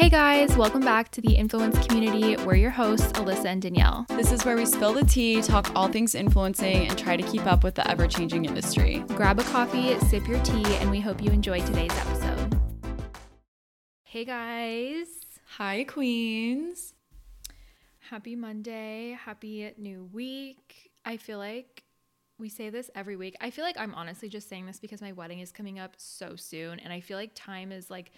Hey guys, welcome back to the Influence Community. We're your hosts, Allysa and Danielle. This is where we spill the tea, talk all things influencing, and try to keep up with the ever changing industry. Grab a coffee, sip your tea, and we hope you enjoy today's episode. Hey guys. Hi, Queens. Happy Monday. Happy new week. I feel like we say this every week. I feel like I'm honestly just saying this because my wedding is coming up so soon, and I feel like time is like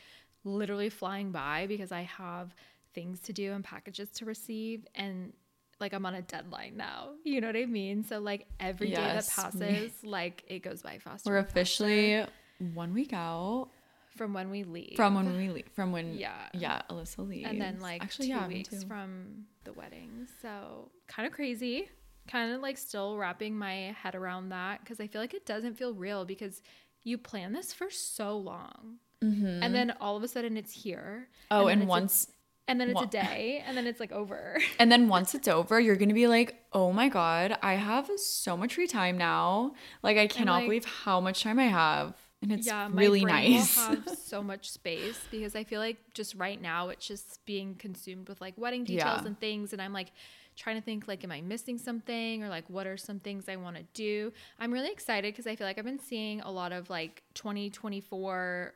literally flying by because I have things to do and packages to receive and like I'm on a deadline now. You know what I mean? So like every yes, day that passes, like it goes by faster. We're officially faster. one week out from when we leave. From when we leave. From when yeah yeah Allysa leaves. And then like actually two yeah, weeks from the wedding. So kind of crazy. Kind of like still wrapping my head around that because I feel like it doesn't feel real because you plan this for so long. Mm-hmm. And then all of a sudden it's here. Oh, and, and once. A, and then it's one, a day, and then it's like over. And then once it's over, you're gonna be like, "Oh my god, I have so much free time now! Like, I cannot like, believe how much time I have." And it's yeah, really nice. So much space because I feel like just right now it's just being consumed with like wedding details yeah. and things, and I'm like trying to think like am i missing something or like what are some things i want to do i'm really excited because i feel like i've been seeing a lot of like 2024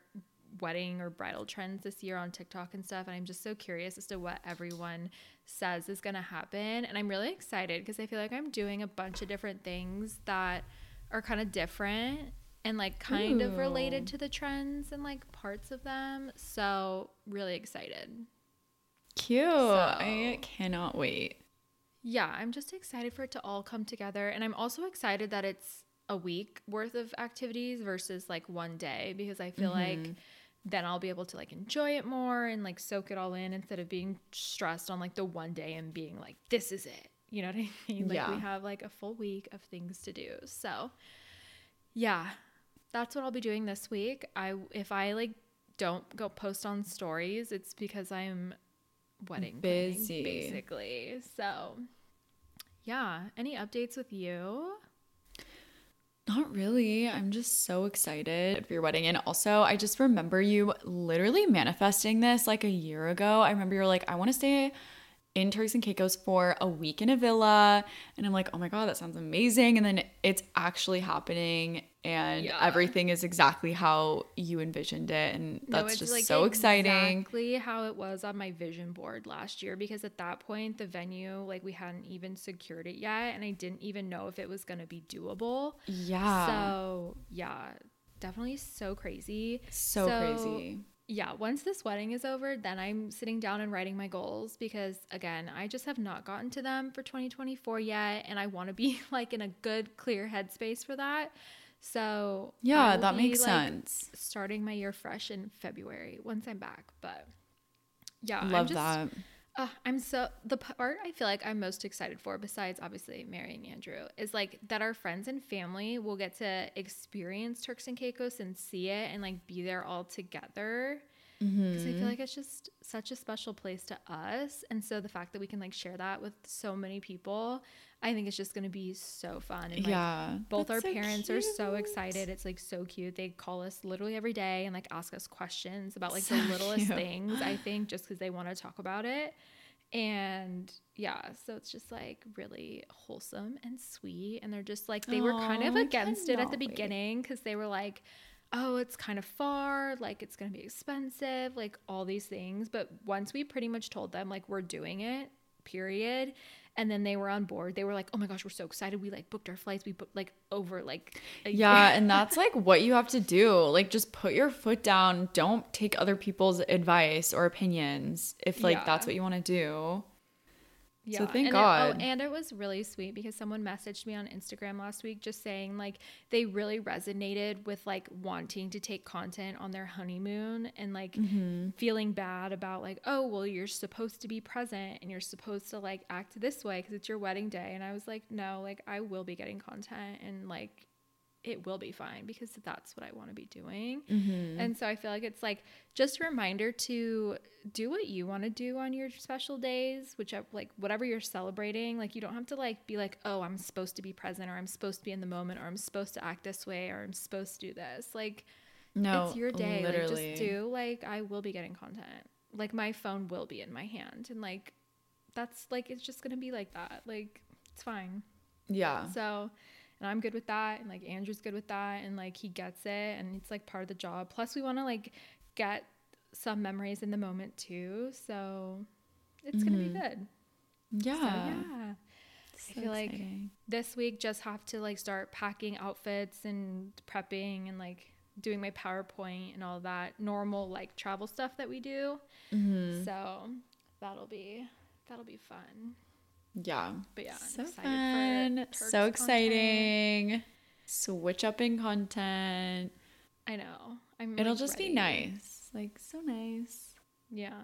wedding or bridal trends this year on TikTok and stuff. And I'm just so curious as to what everyone says is going to happen. And I'm really excited because I feel like I'm doing a bunch of different things that are kind of different and like kind Ooh. of related to the trends and like parts of them. So, really excited. Cute. So, I cannot wait. Yeah, I'm just excited for it to all come together. And I'm also excited that it's a week worth of activities versus like one day because I feel mm-hmm. like then I'll be able to like enjoy it more and like soak it all in instead of being stressed on like the one day and being like, this is it. You know what I mean? Like yeah. we have like a full week of things to do. So yeah, that's what I'll be doing this week. I if I like don't go post on stories, it's because I'm wedding busy basically. So yeah, any updates with you? Not really. I'm just so excited for your wedding. And also, I just remember you literally manifesting this like a year ago. I remember you were like, I want to stay in Turks and Caicos for a week in a villa. And I'm like, oh my God, that sounds amazing. And then it's actually happening and yeah. everything is exactly how you envisioned it. And that's no, just like so exciting. Exactly how it was on my vision board last year because at that point, the venue, like we hadn't even secured it yet. And I didn't even know if it was going to be doable. Yeah. So, yeah, definitely so crazy. So, so crazy yeah, once this wedding is over, then I'm sitting down and writing my goals because again, I just have not gotten to them for 2024 yet and I want to be like in a good clear headspace for that. So, yeah, that makes like, sense. Starting my year fresh in February once I'm back, but yeah, love just, love that. Uh, I'm so the part I feel like I'm most excited for, besides obviously marrying Andrew, is like that our friends and family will get to experience Turks and Caicos and see it and like be there all together. Because mm-hmm. I feel like it's just such a special place to us, and so the fact that we can like share that with so many people, I think it's just gonna be so fun. And like, yeah, both our so parents cute. are so excited. It's like so cute. They call us literally every day and like ask us questions about like so the littlest cute. things. I think just because they want to talk about it. And yeah, so it's just like really wholesome and sweet. And they're just like, they were kind of against it at the beginning because they were like, oh, it's kind of far, like it's going to be expensive, like all these things. But once we pretty much told them, like, we're doing it, period. And then they were on board. They were like, "Oh my gosh, we're so excited! We like booked our flights. We booked like over like yeah." and that's like what you have to do. Like, just put your foot down. Don't take other people's advice or opinions if like yeah. that's what you want to do. Yeah. So thank and God. It, oh, and it was really sweet because someone messaged me on Instagram last week just saying like they really resonated with like wanting to take content on their honeymoon and like mm-hmm. feeling bad about like, oh, well, you're supposed to be present and you're supposed to like act this way because it's your wedding day. And I was like, no, like I will be getting content and like it will be fine because that's what I want to be doing. Mm-hmm. And so I feel like it's like just a reminder to do what you want to do on your special days, whichever like whatever you're celebrating. Like you don't have to like be like, "Oh, I'm supposed to be present or I'm supposed to be in the moment or I'm supposed to act this way or I'm supposed to do this." Like no, it's your day. Literally. Like just do like I will be getting content. like my phone will be in my hand and like that's like it's just gonna be like that like it's fine Yeah. so and i'm good with that and like andrew's good with that and like he gets it and it's like part of the job plus we want to like get some memories in the moment too so it's gonna be good Yeah. so yeah So I feel like this week just have to like start packing outfits and prepping and like doing my PowerPoint and all that normal like travel stuff that we do. Mm-hmm. So that'll be that'll be fun. Yeah. But yeah, so excited fun. So content. exciting. Switch up in content. I know. I'm. It'll like, just be nice. Like so nice. Yeah.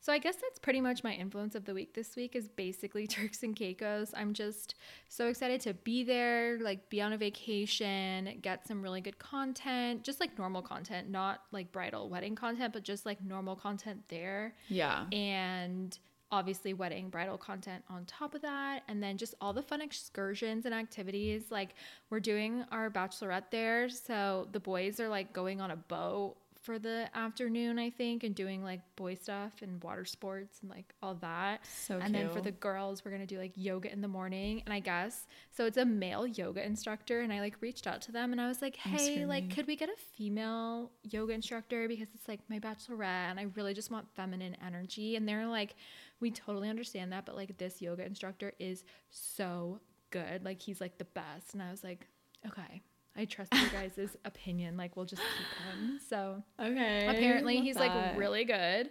So I guess that's pretty much my influence of the week this week is basically Turks and Caicos. I'm just so excited to be there, like be on a vacation, get some really good content, just like normal content, not like bridal wedding content, but just like normal content there. Yeah. And obviously wedding bridal content on top of that and then just all the fun excursions and activities like we're doing our bachelorette there so the boys are like going on a boat for the afternoon i think and doing like boy stuff and water sports and like all that. So and then for the girls we're gonna do like yoga in the morning and i guess so it's a male yoga instructor and i like reached out to them and i was like hey like could we get a female yoga instructor? Because it's like my bachelorette and i really just want feminine energy and they're like we totally understand that but like this yoga instructor is so good. Like he's like the best. And i was like okay. I trust you guys' opinion. Like we'll just keep him. So Okay. apparently he's that. like really good.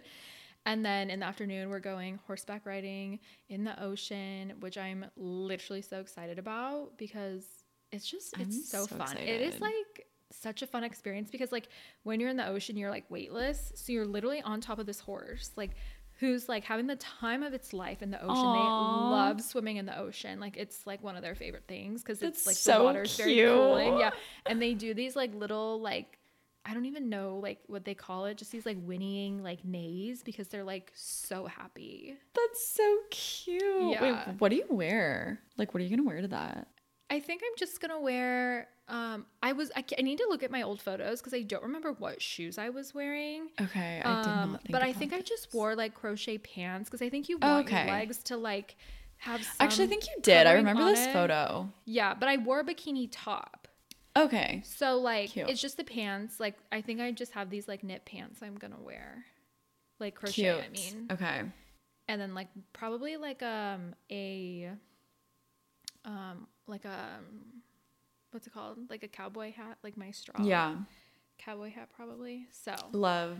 And then in the afternoon we're going horseback riding in the ocean which i'm literally so excited about because it's just I'm it's so, so fun. It is like such a fun experience because like when you're in the ocean you're like weightless. So you're literally on top of this horse. Like who's like having the time of its life in the ocean Aw. they love swimming in the ocean like it's like one of their favorite things because it's like so the water's very cooling yeah and they do these like little like I don't even know like what they call it, just these like whinnying like neighs because they're like so happy. That's so cute. Yeah. Wait, what do you wear? Like, what are you gonna wear to that? I think I'm just gonna wear. Um, I was I, I need to look at my old photos because I don't remember what shoes I was wearing. Okay, I did Um, not think but I think I just wore like crochet pants because I think you want your legs to like have. Some Actually, I think you did. I remember this it. photo. Yeah, but I wore a bikini top. Okay. So like Cute. it's just the pants. Like I think I just have these like knit pants I'm gonna wear, like crochet. Cute. I mean, Okay. and then like probably like um a um like a what's it called? Like a cowboy hat like my straw Yeah. cowboy hat probably. So Love.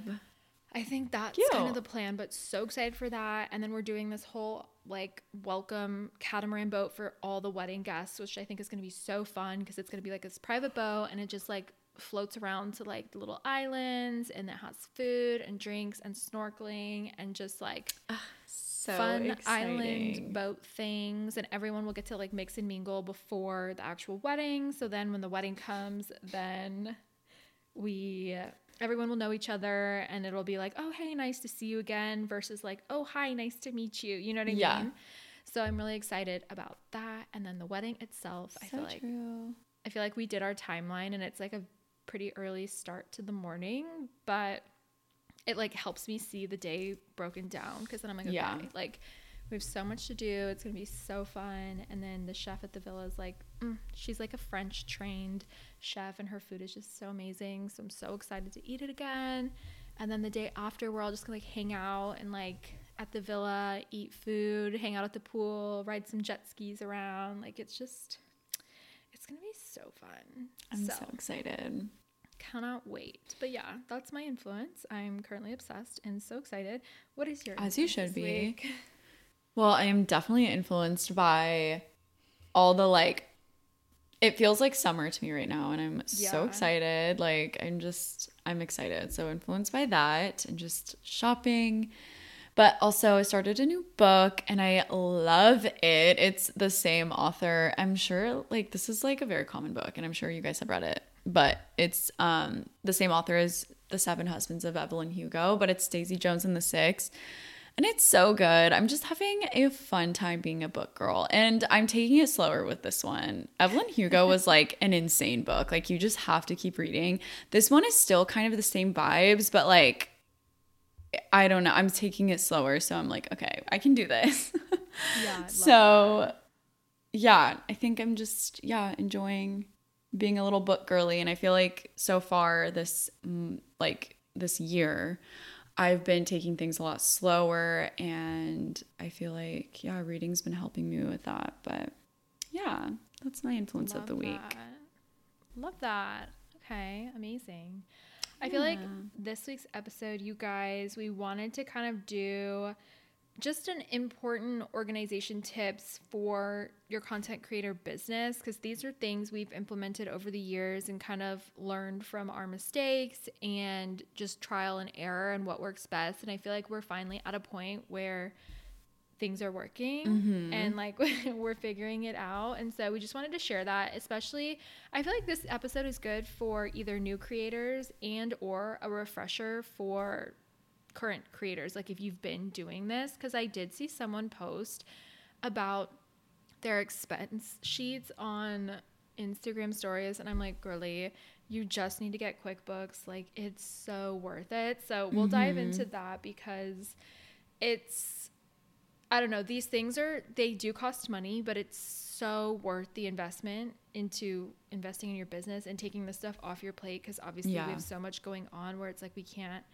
i think that's kind of the plan but so excited for that. And then we're doing this whole like welcome catamaran boat for all the wedding guests which i think is going to be so fun because it's going to be like this private boat and it just like floats around to like the little islands and it has food and drinks and snorkeling and just like So fun exciting. island boat things and everyone will get to like mix and mingle before the actual wedding so then when the wedding comes then we everyone will know each other and it'll be like oh hey nice to see you again versus like oh hi nice to meet you you know what i Yeah. mean so i'm really excited about that and then the wedding itself i So feel like true. i feel like we did our timeline and it's like a pretty early start to the morning but it like helps me see the day broken down because then I'm like, okay, Yeah. like we have so much to do. It's gonna be so fun. And then the chef at the villa is like, mm, she's like a French trained chef, and her food is just so amazing. So I'm so excited to eat it again. And then the day after, we're all just gonna like hang out and like at the villa, eat food, hang out at the pool, ride some jet skis around. Like it's just, it's gonna be so fun. I'm so, so excited. Cannot wait. But yeah, that's my influence. I'm currently obsessed and so excited. What is your As you should be. week? Well, I am definitely influenced by all the like it feels like summer to me right now and I'm so excited. Like I'm just I'm excited. So influenced by that and just shopping. But also I started a new book and I love it. It's the same author. I'm sure like this is like a very common book and I'm sure you guys have read it. But it's um the same author as The Seven Husbands of Evelyn Hugo, but it's Daisy Jones and the Six. And it's so good. I'm just having a fun time being a book girl. And I'm taking it slower with this one. Evelyn Hugo was like an insane book. Like, you just have to keep reading. This one is still kind of the same vibes, but like, I don't know. I'm taking it slower, so I'm like, okay, I can do this. Yeah. So love yeah, I think I'm just yeah enjoying being a little book girly, and I feel like so far this mm, like this year, I've been taking things a lot slower, and I feel like yeah, reading's been helping me with that. But yeah, that's my influence of the week. that. Love that. Okay, amazing. I feel like this week's episode, you guys, we wanted to kind of do just an important organization tips for your content creator business because these are things we've implemented over the years and kind of learned from our mistakes and just trial and error and what works best. And I feel like we're finally at a point where things are working Mm-hmm. and like we're figuring it out and so we just wanted to share that especially i feel like this episode is good for either new creators and or a refresher for current creators like if you've been doing this because i did see someone post about their expense sheets on instagram stories and i'm like girly you just need to get quickbooks like it's so worth it so we'll dive mm-hmm. into that because it's I don't know. These things are they do cost money, but it's so worth the investment into investing in your business and taking the stuff off your plate because obviously Yeah. we have so much going on where it's like we can't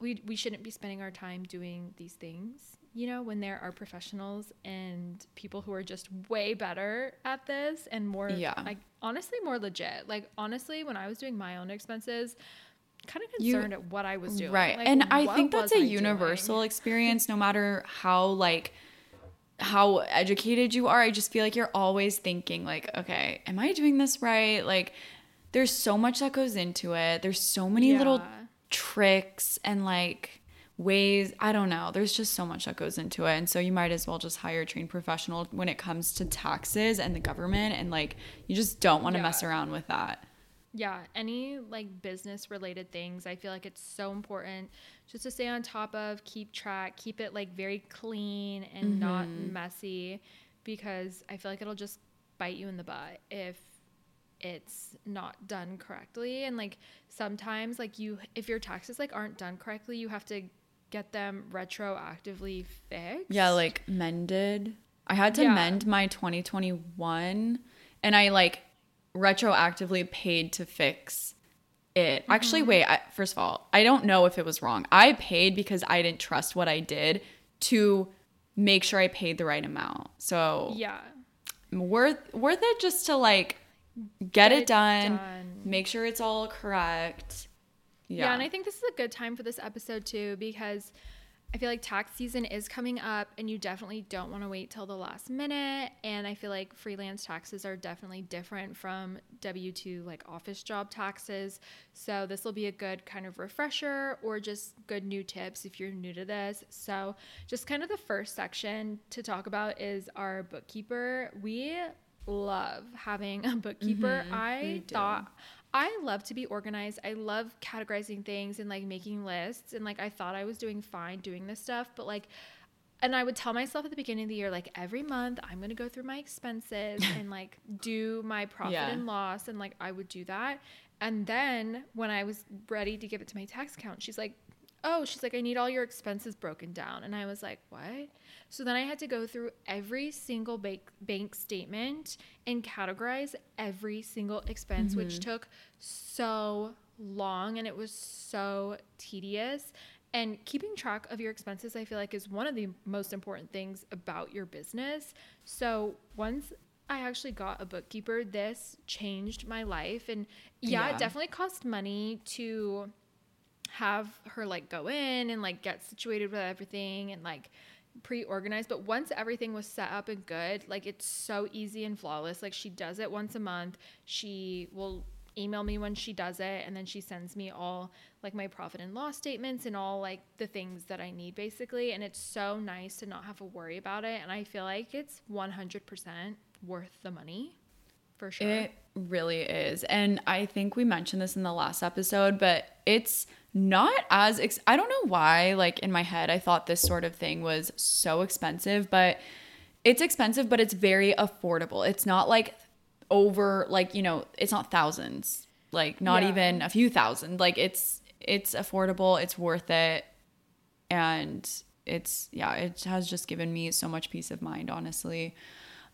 we we shouldn't be spending our time doing these things, you know, when there are professionals and people who are just way better at this and more Yeah. like honestly more legit. Like honestly, when I was doing my own expenses, kind of You- concerned at what I was doing. Right. Like, and I think that's a I doing? universal experience no matter how like how educated you are. I just feel like you're always thinking like, okay, am I doing this right? Like there's so much that goes into it. There's so many little Yeah. Tricks and like ways, I don't know. There's just so much that goes into it. And so you might as well just hire a trained professional when it comes to taxes and the government and like you just don't want to mess around with that. yeah any like business related things i feel like it's so important just to stay on top of keep track keep it like very clean and not mm-hmm. messy because i feel like it'll just bite you in the butt if it's not done correctly and like sometimes like you if your taxes like aren't done correctly you have to get them retroactively fixed Yeah, like mended. I had to Yeah. mend my 2021 and I like retroactively paid to fix it. Actually, Mm-hmm. wait, I, first of all, I don't know if it was wrong. I paid because I didn't trust what I did to make sure I paid the right amount. So, yeah worth worth it just to like get, it, it done, done. make sure it's all correct. Yeah. Yeah. and I think this is a good time for this episode too because I feel like tax season is coming up and you definitely don't want to wait till the last minute. And I feel like freelance taxes are definitely different from W 2 like office job taxes. So this will be a good kind of refresher or just good new tips if you're new to this. So, just kind of the first section to talk about is our bookkeeper. We love having a bookkeeper. Mm-hmm. I we do. thought I love to be organized. I love categorizing things and like making lists. And like I thought I was doing fine doing this stuff, but like, and I would tell myself at the beginning of the year, like every month I'm gonna go through my expenses and like do my profit Yeah. and loss. And like I would do that. And then when I was ready to give it to my tax account, she's like, oh, she's like, I need all your expenses broken down. And I was like, what? So then I had to go through every single bank, bank statement and categorize every single expense, which mm-hmm. took so long and it was so tedious. And keeping track of your expenses, I feel like, is one of the most important things about your business. So once I actually got a bookkeeper, this changed my life. And yeah, Yeah. it definitely cost money to have her like go in and like get situated with everything and like pre-organized but once everything was set up and good like it's so easy and flawless like she does it once a month she will email me when she does it and then she sends me all like my profit and loss statements and all like the things that I need basically and it's so nice to not have to worry about it and I feel like it's 100% worth the money for sure It really is. And I think we mentioned this in the last episode, but it's not as ex- I don't know why like in my head I thought this sort of thing was so expensive, but it's expensive but it's very affordable. It's not like over like, you know, it's not thousands. Like not Yeah. even a few thousand. Like it's it's affordable, it's worth it. and it's yeah, it has just given me so much peace of mind, honestly.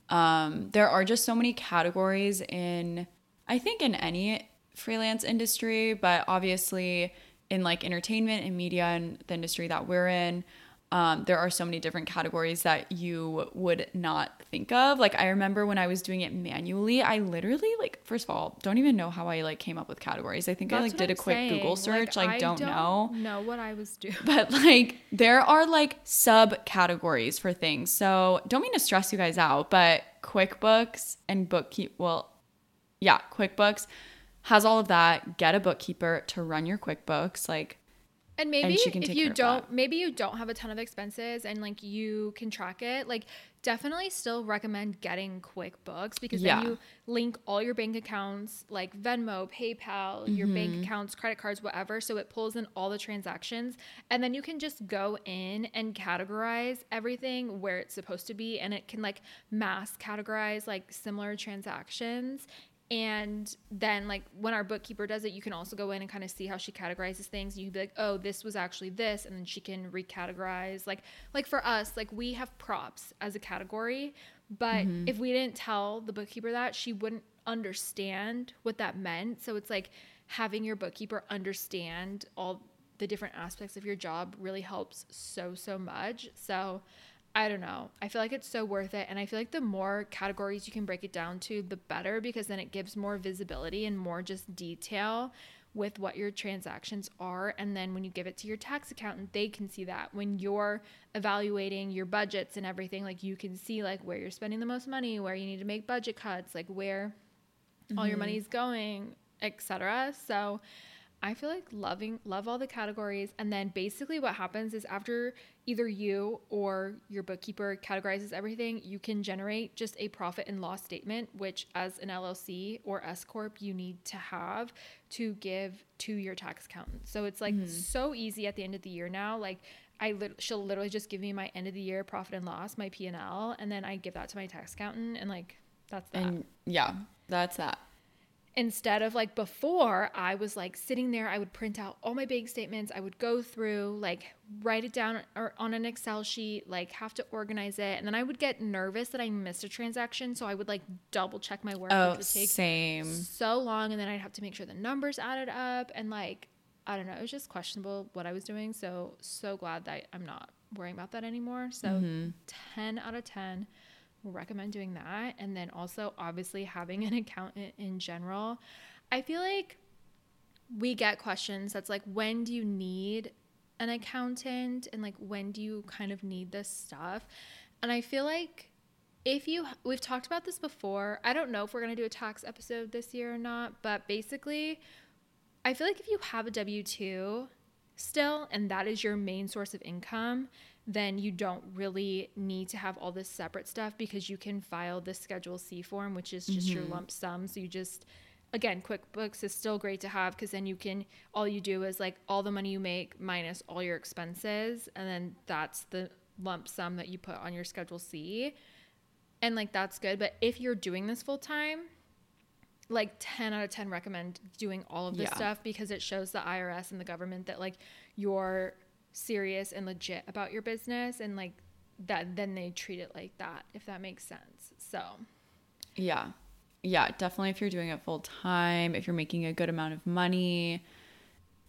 Um, there are just so many categories in I think in any freelance industry, but obviously in like entertainment and media and the industry that we're in, um, there are so many different categories that you would not think of. Like I remember when I was doing it manually, I literally like first of all don't even know how I like came up with categories. I think That's I like did I'm a quick saying. Google search. Like, I don't, know. know what I was doing. But like there are like subcategories for things. So don't mean to stress you guys out, but QuickBooks and bookkeep well, yeah, QuickBooks has all of that. Get a bookkeeper to run your QuickBooks. Like And maybe can if you don't, maybe you don't have a ton of expenses and like you can track it. Like, definitely still recommend getting QuickBooks because Yeah. then you link all your bank accounts, like Venmo, PayPal, your Mm-hmm. bank accounts, credit cards, whatever. So it pulls in all the transactions, and then you can just go in and categorize everything where it's supposed to be, and it can like mass categorize like similar transactions and then like when our bookkeeper does it you can also go in and kind of see how she categorizes things. You can be like oh this was actually this and then she can recategorize. Like like for us like we have props as a category but mm-hmm. if we didn't tell the bookkeeper that she wouldn't understand what that meant. So it's like having your bookkeeper understand all the different aspects of your job really helps so so much. So I don't know. I feel like it's so worth it. And I feel like the more categories you can break it down to, the better because then it gives more visibility and more just detail with what your transactions are. And then when you give it to your tax accountant, they can see that. When you're evaluating your budgets and everything, like you can see like where you're spending the most money, where you need to make budget cuts, like where all your mm-hmm. money is going, etc. So I feel like loving love all the categories and then basically what happens is after either you or your bookkeeper categorizes everything, you can generate just a profit and loss statement which as an LLC or S corp you need to have to give to your tax accountant. So it's like mm-hmm. so easy at the end of the year now like I lit- she'll literally just give me my end of the year profit and loss, my P&L, and then I give that to my tax accountant and like that's that and yeah, that's that. Instead of like before i was like sitting there i would print out all my bank statements i would go through like write it down or on an excel sheet like have to organize it and then i would get nervous that i missed a transaction so i would like double check my work Oh, which would take same. so long and then i'd have to make sure the numbers added up and like i don't know it was just questionable what i was doing so so glad that i'm not worrying about that anymore so Mm-hmm. 10 out of 10 recommend doing that. And then also obviously having an accountant in general. I feel like we get questions that's like when do you need an accountant? And like when do you kind of need this stuff? And i feel like if you we've talked about this before. I don't know if we're going to do a tax episode this year or not but basically i feel like if you have a w2 still and that is your main source of income then you don't really need to have all this separate stuff because you can file the schedule c form which is just your mm-hmm. lump sum. So you just again quickbooks is still great to have because then you can all you do is like all the money you make minus all your expenses and then that's the lump sum that you put on your schedule c. And like that's good. But if you're doing this full time like 10 out of 10 recommend doing all of this Yeah. stuff because it shows the IRS and the government that like you're serious and legit about your business and like that then they treat it like that if that makes sense. So, Yeah. Yeah, definitely if you're doing it full time, if you're making a good amount of money.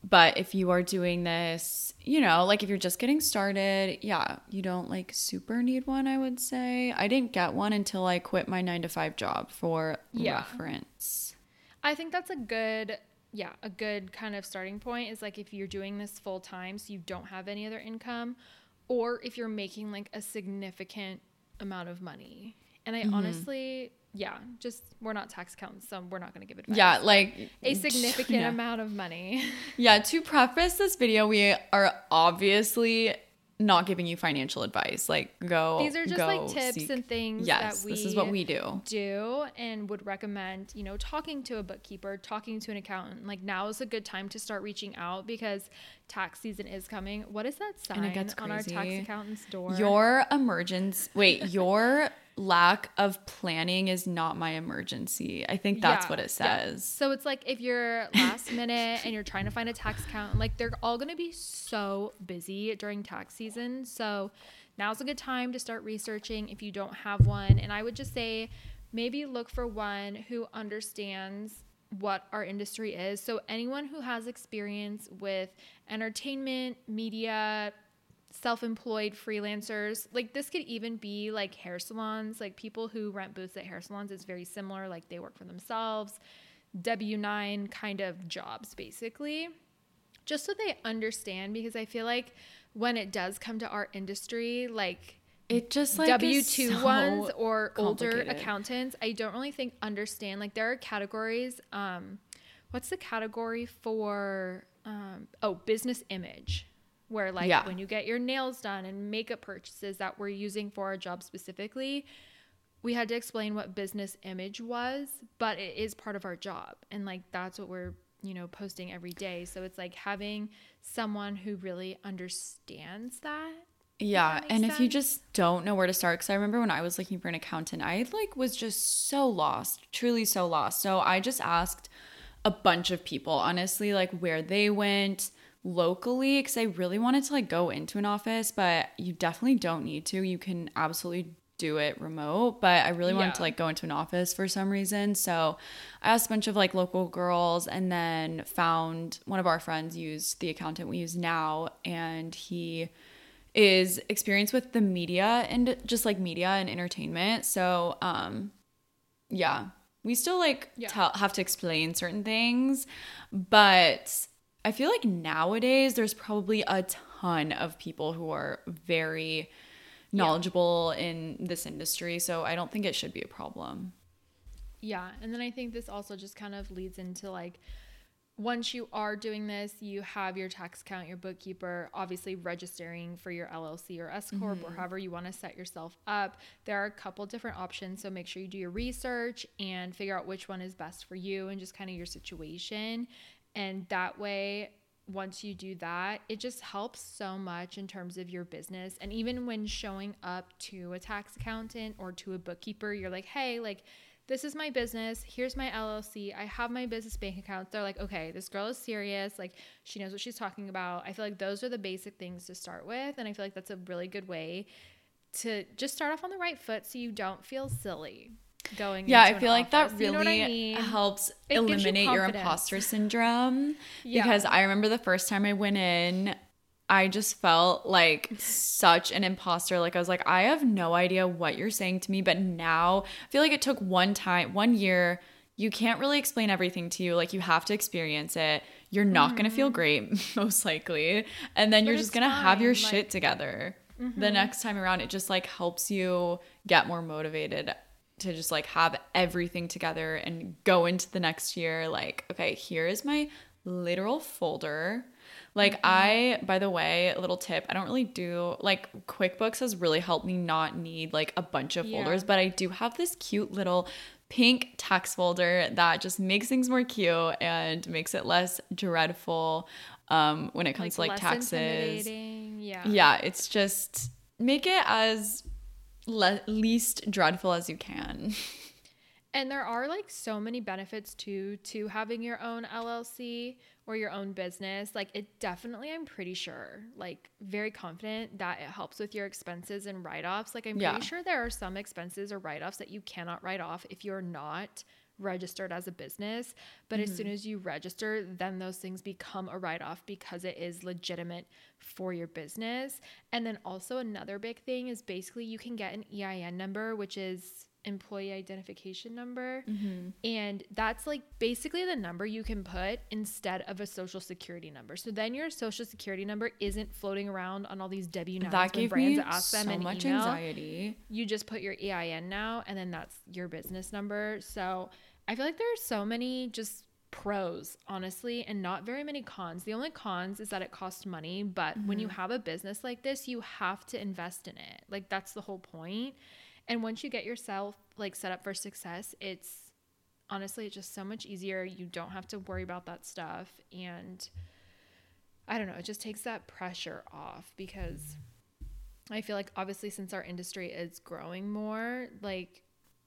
But if you are doing this, you know, like if you're just getting started, yeah, you don't like super need one, I would say. I didn't get one until I quit my 9 to 5 job for Yeah. reference. I think that's a good yeah, a good kind of starting point is like if you're doing this full time so you don't have any other income or if you're making like a significant amount of money. And I Mm-hmm. honestly, yeah, just we're not tax accountants, so we're not going to give advice. Yeah, like a significant yeah. amount of money. Yeah, to preface this video, we are obviously not giving you financial advice. Like go These are just like tips seek- and things Yes, that we this is what we do. do and would recommend, you know, talking to a bookkeeper, talking to an accountant. Like now is a good time to start reaching out because tax season is coming. What is that sign And it gets on our tax accountant's door? Your emergence wait, your lack of planning is not my emergency. I think that's yeah, what it says. Yeah. So it's like if you're last minute and you're trying to find a tax account, like they're all going to be so busy during tax season. So now's a good time to start researching if you don't have one. And I would just say maybe look for one who understands what our industry is. So anyone who has experience with entertainment, media, self-employed freelancers like this could even be like hair salons like people who rent booths at hair salons it's very similar like they work for themselves w9 kind of jobs basically. Just so they understand because i feel like when it does come to our industry like it just like w2 so ones or older accountants i don't really think understand like there are categories um what's the category for um oh business image where like yeah. when you get your nails done and makeup purchases that we're using for our job specifically we had to explain what business image was but it is part of our job and like that's what we're you know posting every day so it's like having someone who really understands that yeah that and sense. if you just don't know where to start because i remember when i was looking for an accountant i like was just so lost truly so lost so i just asked a bunch of people honestly like where they went locally because I really wanted to like go into an office, but you definitely don't need to. You can absolutely do it remote, but I really wanted yeah. to like go into an office for some reason. So I asked a bunch of like local girls and then found one of our friends used the accountant we use now and he is experienced with the media and just like media and entertainment. So um yeah, we still like yeah. tell, have to explain certain things, but I feel like nowadays there's probably a ton of people who are very knowledgeable yeah. in this industry. So I don't think it should be a problem. Yeah. And then I think this also just kind of leads into like, once you are doing this, you have your tax account, your bookkeeper, obviously registering for your LLC or S corp mm-hmm. or however you want to set yourself up. There are a couple different options, so make sure you do your research and figure out which one is best for you and just kind of your situation. And that way, once you do that, it just helps so much in terms of your business. And even when showing up to a tax accountant or to a bookkeeper, you're like, hey, like, this is my business. Here's my LLC. I have my business bank account. They're like, okay, this girl is serious. Like, she knows what she's talking about. I feel like those are the basic things to start with. And I feel like that's a really good way to just start off on the right foot so you don't feel silly going yeah i feel like office. that really you know I mean? helps it eliminate you your imposter syndrome yeah. because i remember the first time i went in i just felt like such an imposter like i was like i have no idea what you're saying to me but now i feel like it took one time one year you can't really explain everything to you like you have to experience it you're not mm-hmm. to feel great most likely and then but you're just going to have your like, shit together mm-hmm. the next time around it just like helps you get more motivated to just like have everything together and go into the next year like okay here is my literal folder like mm-hmm. i by the way a little tip i don't really do like quickbooks has really helped me not need like a bunch of yeah. folders but i do have this cute little pink tax folder that just makes things more cute and makes it less dreadful um when it comes like to like taxes yeah yeah it's just make it as le- least dreadful as you can. And there are like so many benefits too to having your own LLC or your own business. Like it definitely I'm pretty sure, like very confident that it helps with your expenses and write-offs. Like I'm yeah. pretty sure there are some expenses or write-offs that you cannot write off if you're not registered as a business. But mm-hmm. as soon mm-hmm. as you register, then those things become a write off because it is legitimate for your business. And then also, another big thing is basically you can get an EIN number, which is employee identification number. Mm-hmm. And that's like basically the number you can put instead of a social security number. So then your social security number isn't floating around on all these W 9s that gave brands me ask them so much email. anxiety. You just put your EIN now and then that's your business number. So I feel like there are so many just pros, honestly, and not very many cons. The only cons is that it costs money, but mm-hmm. when you mm-hmm. have a business like this, you have to invest in it. Like that's the whole point. And once you get yourself like set up for success, it's honestly it's just so much easier. You don't have to worry about that stuff and I don't know, it just takes that pressure off because I feel like obviously since our industry is growing more, like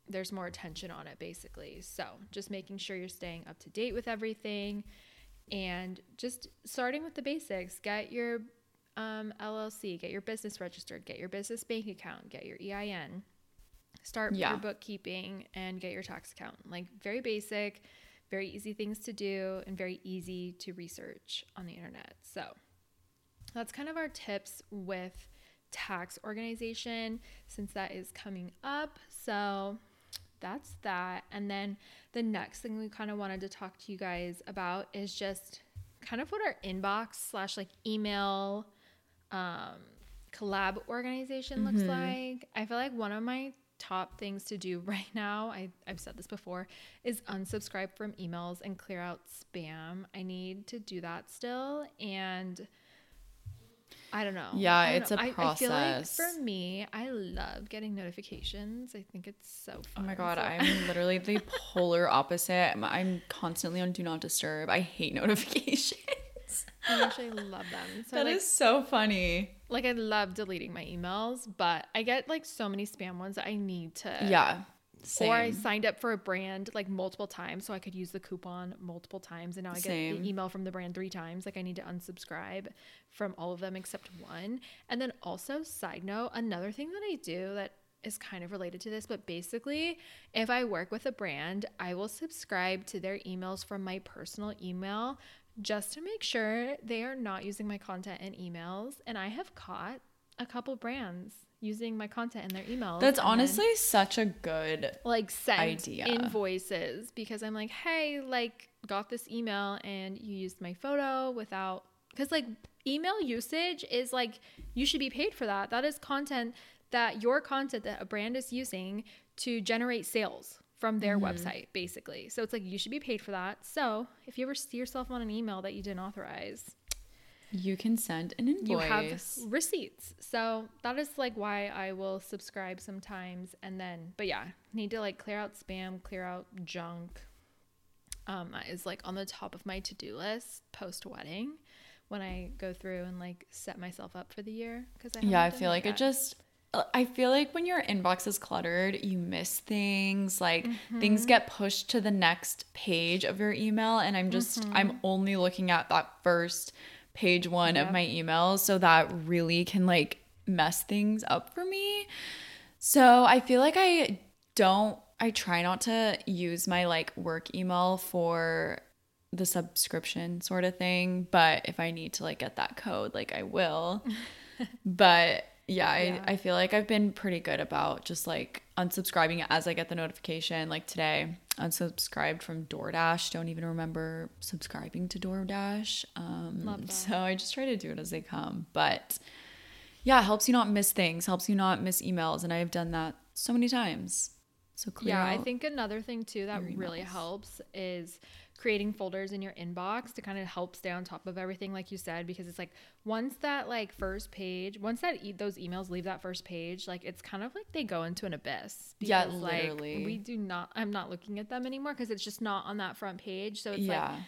there's more attention on it basically. So, just making sure you're staying up to date with everything and just starting with the basics. Get your um, LLC, get your business registered, get your business bank account, get your EIN, start yeah. your bookkeeping, and get your tax account. Like very basic, very easy things to do, and very easy to research on the internet. So that's kind of our tips with tax organization since that is coming up. So that's that. And then the next thing we kind of wanted to talk to you guys about is just kind of what our inbox slash like email um, collab organization looks mm-hmm. like. I feel like one of my top things to do right now, I, I've said this before, is unsubscribe from emails and clear out spam. I need to do that still. And I don't know. Yeah, don't it's know. a process. I, I, feel like for me, I love getting notifications. I think it's so fun. Oh my god, so. I'm literally the polar opposite. I'm, I'm constantly on do not disturb. I hate notifications. I actually love them. So that like, is so funny. Like I love deleting my emails, but I get like so many spam ones that I need to Yeah. Same. Or I signed up for a brand like multiple times so I could use the coupon multiple times and now I get Same. the email from the brand 3 times like I need to unsubscribe from all of them except one. And then also side note, another thing that I do that is kind of related to this, but basically, if I work with a brand, I will subscribe to their emails from my personal email just to make sure they are not using my content in emails. And I have caught a couple brands using my content in their emails. That's honestly then, such a good like send idea. invoices because I'm like, hey, like got this email and you used my photo without because like email usage is like you should be paid for that. That is content that your content that a brand is using to generate sales from their mm-hmm. website, basically. So it's like you should be paid for that. So if you ever see yourself on an email that you didn't authorize, you can send an invoice. You have receipts. So that is like why I will subscribe sometimes. And then, but yeah, need to like clear out spam, clear out junk. Um, that is like on the top of my to do list post wedding when I go through and like set myself up for the year. Cause I yeah, I feel like, like it just I feel like when your inbox is cluttered, you miss things. Like mm-hmm. things get pushed to the next page of your email. And I'm just, mm-hmm. I'm only looking at that first page one yep. of my emails. So that really can like mess things up for me. So I feel like I don't, I try not to use my like work email for the subscription sort of thing. But if I need to like get that code, like I will. but yeah, yeah. I, I feel like I've been pretty good about just like unsubscribing as I get the notification. Like today, unsubscribed from DoorDash. Don't even remember subscribing to DoorDash. Um, Love that. So I just try to do it as they come. But yeah, it helps you not miss things, helps you not miss emails. And I've done that so many times. So clear. Yeah, I think another thing too that really helps is creating folders in your inbox to kind of help stay on top of everything like you said because it's like once that like first page once that e- those emails leave that first page like it's kind of like they go into an abyss because, yeah literally like, we do not i'm not looking at them anymore because it's just not on that front page so it's yeah. like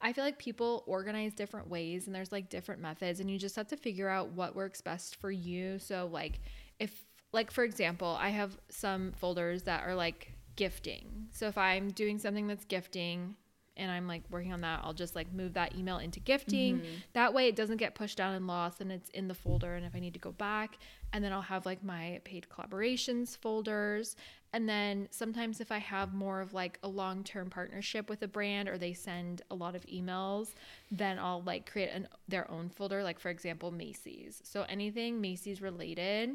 I feel like people organize different ways and there's like different methods and you just have to figure out what works best for you. So like if like for example, I have some folders that are like gifting. So if I'm doing something that's gifting, and I'm like working on that, I'll just like move that email into gifting. Mm-hmm. That way it doesn't get pushed down and lost and it's in the folder. And if I need to go back, and then I'll have like my paid collaborations folders. And then sometimes if I have more of like a long term partnership with a brand or they send a lot of emails, then I'll like create an, their own folder. Like for example, Macy's. So anything Macy's related,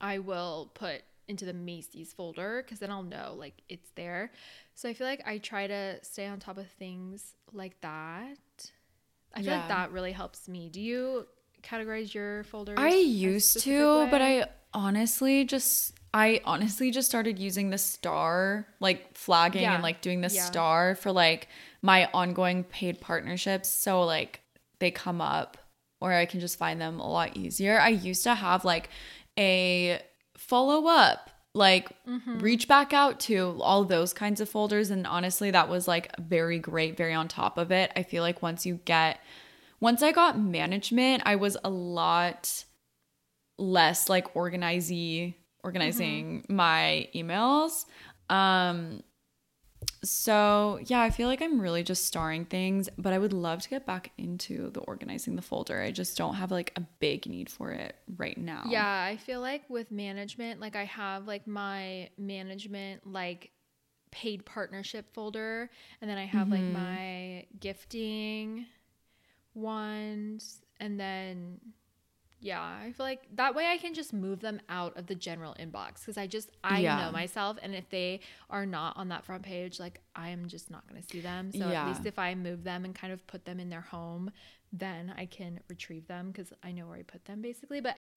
I will put into the Macy's folder because then I'll know like it's there. So I feel like I try to stay on top of things like that. I feel yeah. like that really helps me. Do you categorize your folders? I used to, way? but I honestly just I honestly just started using the star, like flagging yeah. and like doing the yeah. star for like my ongoing paid partnerships. So like they come up or I can just find them a lot easier. I used to have like a follow up like mm-hmm. reach back out to all those kinds of folders and honestly that was like very great very on top of it i feel like once you get once i got management i was a lot less like organizy organizing mm-hmm. my emails. Um so yeah, I feel like I'm really just starring things, but I would love to get back into the organizing the folder. I just don't have like a big need for it right now. Yeah, I feel like with management, like I have like my management like paid partnership folder, and then I have mm-hmm. like my gifting ones, and then yeah, I feel like that way I can just move them out of the general inbox because I just I yeah. know myself, and if they are not on that front page, like I am just not going to see them. So yeah. at least if I move them and kind of put them in their home, then I can retrieve them because I know where I put them basically. But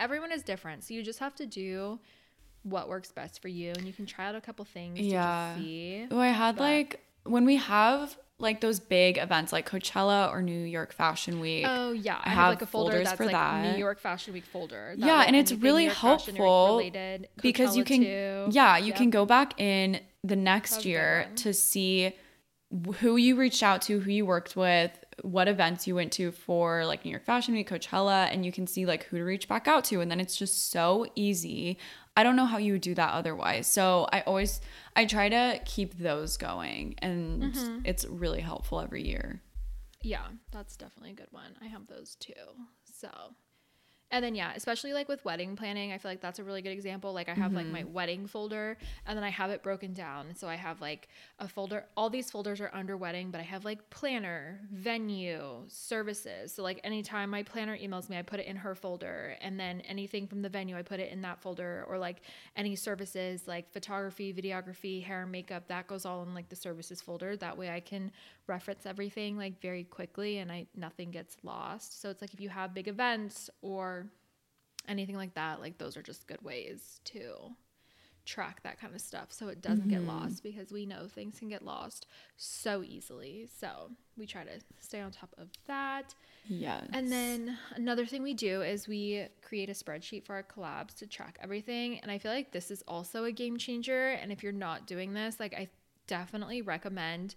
Everyone is different, so you just have to do what works best for you, and you can try out a couple things. Yeah. To see. Oh, I had but... like when we have like those big events like Coachella or New York Fashion Week. Oh yeah, I, I have, have, like a folder that's for like that. New York Fashion Week folder. Yeah, like, and it's really helpful related, because you can too. yeah you yep. can go back in the next year to see who you reached out to, who you worked with, what events you went to for like New York Fashion Week, Coachella, and you can see like who to reach back out to. And then it's just so easy. I don't know how you would do that otherwise. So I always I try to keep those going and mm-hmm. it's really helpful every year. Yeah, that's definitely a good one. I have those too. So and then yeah, especially like with wedding planning, I feel like that's a really good example. Like I have mm-hmm. like my mm-hmm. wedding folder and then I have it broken down. So I have like a folder all these folders are under wedding, but I have like planner, venue, services. So like anytime my planner emails me, I put it in her folder and then anything from the venue, I put it in that folder or like any services like photography, videography, hair and makeup, that goes all in like the services folder. That way I can reference everything like very quickly and I nothing gets lost. So it's like if you have big events or anything like that, like those are just good ways to track that kind of stuff so it doesn't mm-hmm. get lost because we know things can get lost so easily. So we try to stay on top of that. Yes. And then another thing we do is we create a spreadsheet for our collabs to track everything. And I feel like this is also a game changer. And if you're not doing this, like I definitely recommend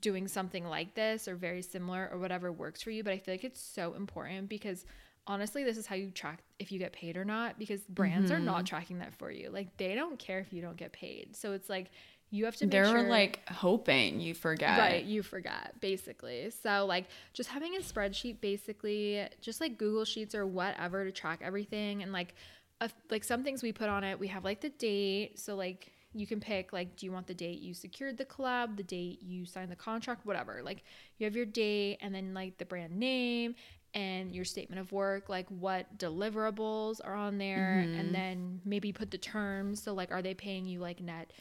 doing something like this or very similar or whatever works for you. But I feel like it's so important because honestly, this is how you track if you get paid or not because brands mm-hmm. are not mm-hmm. tracking that for you. Like they don't care if you don't get paid. So it's like you have to They're sure, like hoping you forget. Right, you forget basically. So like just having a spreadsheet basically just like Google Sheets or whatever to track everything and like a, like some things we put on it, we have like the date. So like you can pick like do you want the date you secured the collab the date you signed the contract whatever like you have your date and then like the brand name and your statement of work like what deliverables are on there mm-hmm. and then maybe put the terms so like are they paying you like net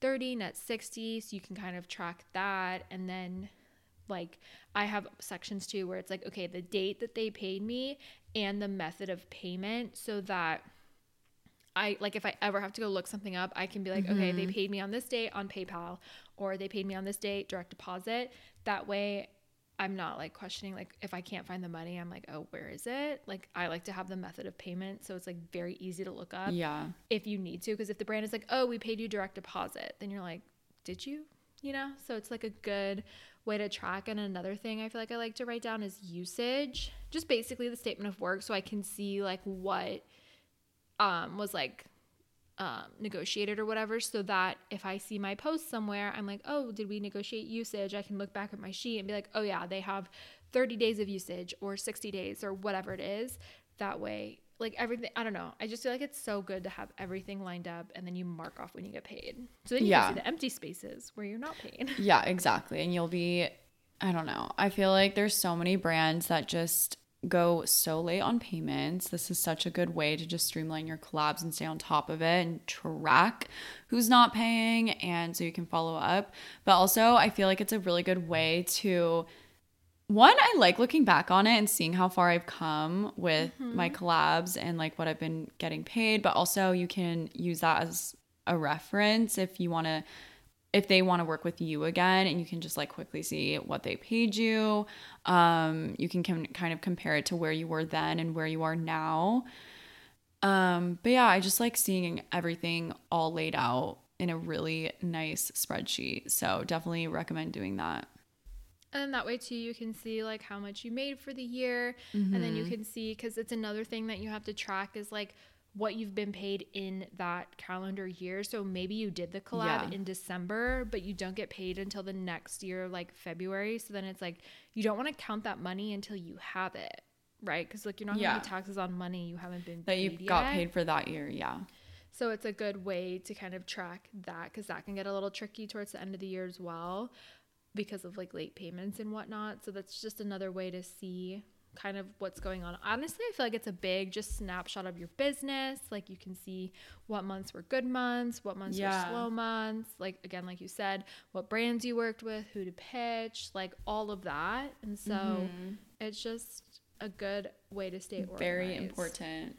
30 net 60 so you can kind of track that and then like I have sections too where it's like okay the date that they paid me and the method of payment so that I like if I ever have to go look something up, I can be like, mm-hmm. okay, they mm-hmm. paid me on this date on PayPal, or they paid me on this date direct deposit. That way, I'm not like questioning like if I can't find the money, I'm like, oh, where is it? Like I like to have the method of payment, so it's like very easy to look up. Yeah. If you need to, because if the brand is like, oh, we paid you direct deposit, then you're like, did you? You know, so it's like a good way to track. And another thing I feel like I like to write down is usage, just basically the statement of work, so I can see like what um, was like um, negotiated or whatever, so that if I see my post somewhere, I'm like, oh, did we negotiate usage? I can look back at my sheet and be like, oh, yeah, they have 30 days of usage or 60 days or whatever it is. That way, like everything, I don't know. I just feel like it's so good to have everything lined up and then you mark off when you get paid. So then you yeah. can see the empty spaces where you're not paid. Yeah, exactly. And you'll be, I don't know. I feel like there's so many brands that just go so late on payments. This is such a good way to just streamline your collabs and stay on top of it and track who's not paying and so you can follow up. But also, I feel like it's a really good way to one, I like looking back on it and seeing how far I've come with Mm-hmm. my collabs and like what I've been getting paid, but also you can use that as a reference if you want to if they want to work with you again and you can just like quickly see what they paid you. Um you can com- kind of compare it to where you were then and where you are now. Um but yeah, I just like seeing everything all laid out in a really nice spreadsheet. So definitely recommend doing that. And that way too, you can see like how much you made for the year, and then you can see because it's another thing that you have to track is like what you've been paid in that calendar year. So maybe you did the collab Yeah. in December, but you don't get paid until the next year, like February. So then it's like you don't want to count that money until you have it, right? Because like you're not Yeah. gonna pay taxes on money you haven't been That you got yet. paid for that year, yeah. So it's a good way to kind of track that because that can get a little tricky towards the end of the year as well because of like late payments and whatnot. So that's just another way to see kind of what's going on. Honestly, I feel like it's a big just snapshot of your business. Like you can see what months were good months, what months Yeah. were slow months. Like again, like you said, what brands you worked with, who to pitch, like all of that. And so mm-hmm. it's just a good way to stay organized Very important.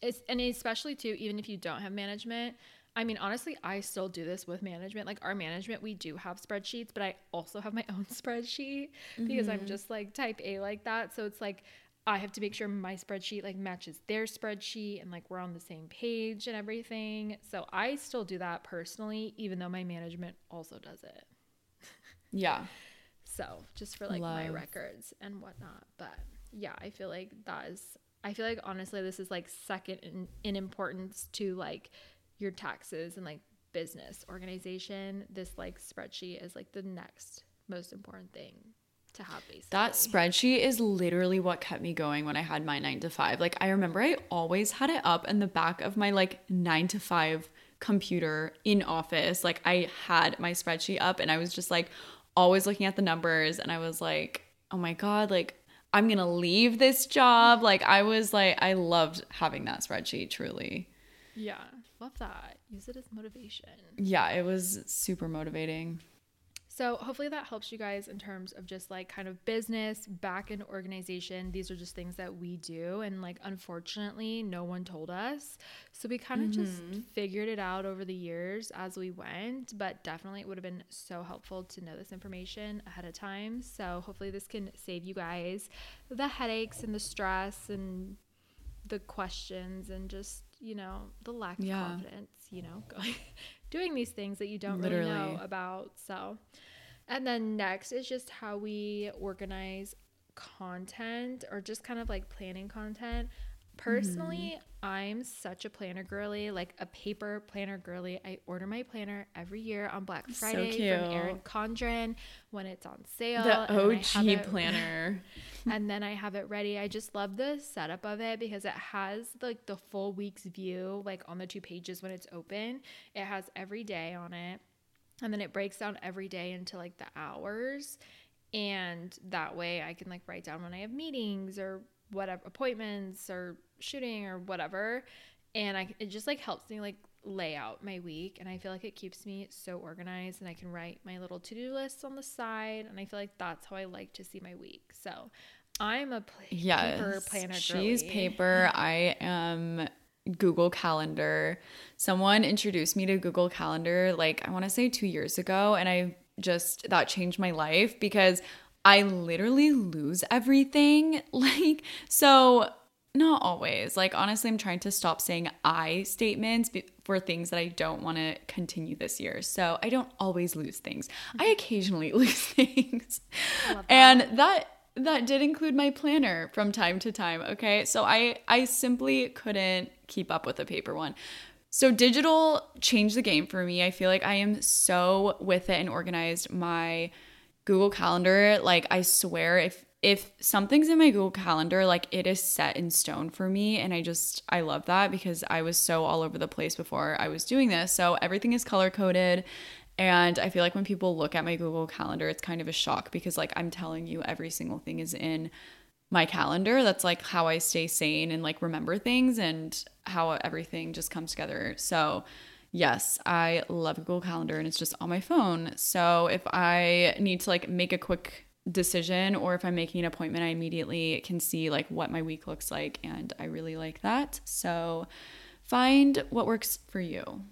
it's and especially too even if you don't have management i mean honestly i still do this with management. Like our management we do have spreadsheets but i also have my own spreadsheet because i'm mm-hmm. just like type a like that. So it's like i have to make sure my spreadsheet like matches their spreadsheet and like we're on the same page and everything. So i still do that personally even though my management also does it. Yeah. so just for like my records and whatnot. But yeah, I feel like that is I feel like honestly this is like second in, in importance to like your taxes and like business organization. This like spreadsheet is like the next most important thing to have basically. That spreadsheet is literally what kept me going when I had my nine to five. Like, I remember I always had it up in the back of my like nine to five computer in office. Like, I had my spreadsheet up and I was just like always looking at the numbers. And I was like, oh my God, like, I'm gonna leave this job. Like, I was like, I loved having that spreadsheet truly. yeah, love that. Use it as motivation. Yeah, it was super motivating. So hopefully that helps you guys in terms of just like kind of business, back end organization. These are just things that we do and like unfortunately no one told us. So we kind of just mm-hmm. figured it out over the years as we went, but definitely it would have been so helpful to know this information ahead of time. So hopefully this can save you guys the headaches and the stress and the questions and just, you know, the lack of Yeah. confidence, you know, going doing these things that you don't really know about. So, and then next is just how we organize content or just kind of like planning content. Personally, mm-hmm. I'm such a planner girly, like a paper planner girly. I order my planner every year on Black So Friday from cute. Erin Condren when it's on sale. The and then I have OG it- planner. and then I have it ready. I just love the setup of it because it has like the full week's view, like on the two pages when it's open. It has every day on it, and then it breaks down every day into like the hours, and that way I can like write down when I have meetings or whatever appointments or shooting or whatever, and I it just like helps me like lay out my week and I feel like it keeps me so organized and I can write my little to-do lists on the side and I feel like that's how I like to see my week. So I'm a pla- yes. paper planner girl. She's girly. paper. I am Google Calendar. Someone introduced me to Google Calendar like I want to say 2 years ago and I just that changed my life because I literally lose everything. Like so not always. Like honestly, I'm trying to stop saying I statements for things that I don't want to continue this year. So I don't always lose things. I occasionally lose things. And that that did include my planner from time to time, okay? So I I simply couldn't keep up with the paper one. So digital changed the game for me. I feel like I am so with it and organized. My Google Calendar, like I swear if if something's in my Google Calendar, like it is set in stone for me and I just I love that because I was so all over the place before I was doing this. So everything is color coded and I feel like when people look at my Google Calendar, it's kind of a shock because like I'm telling you every single thing is in my calendar. That's like how I stay sane and like remember things and how everything just comes together. So, yes, I love Google Calendar and it's just on my phone. So, if I need to like make a quick decision or if I'm making an appointment, I immediately can see like what my week looks like and I really like that. So find what works for you.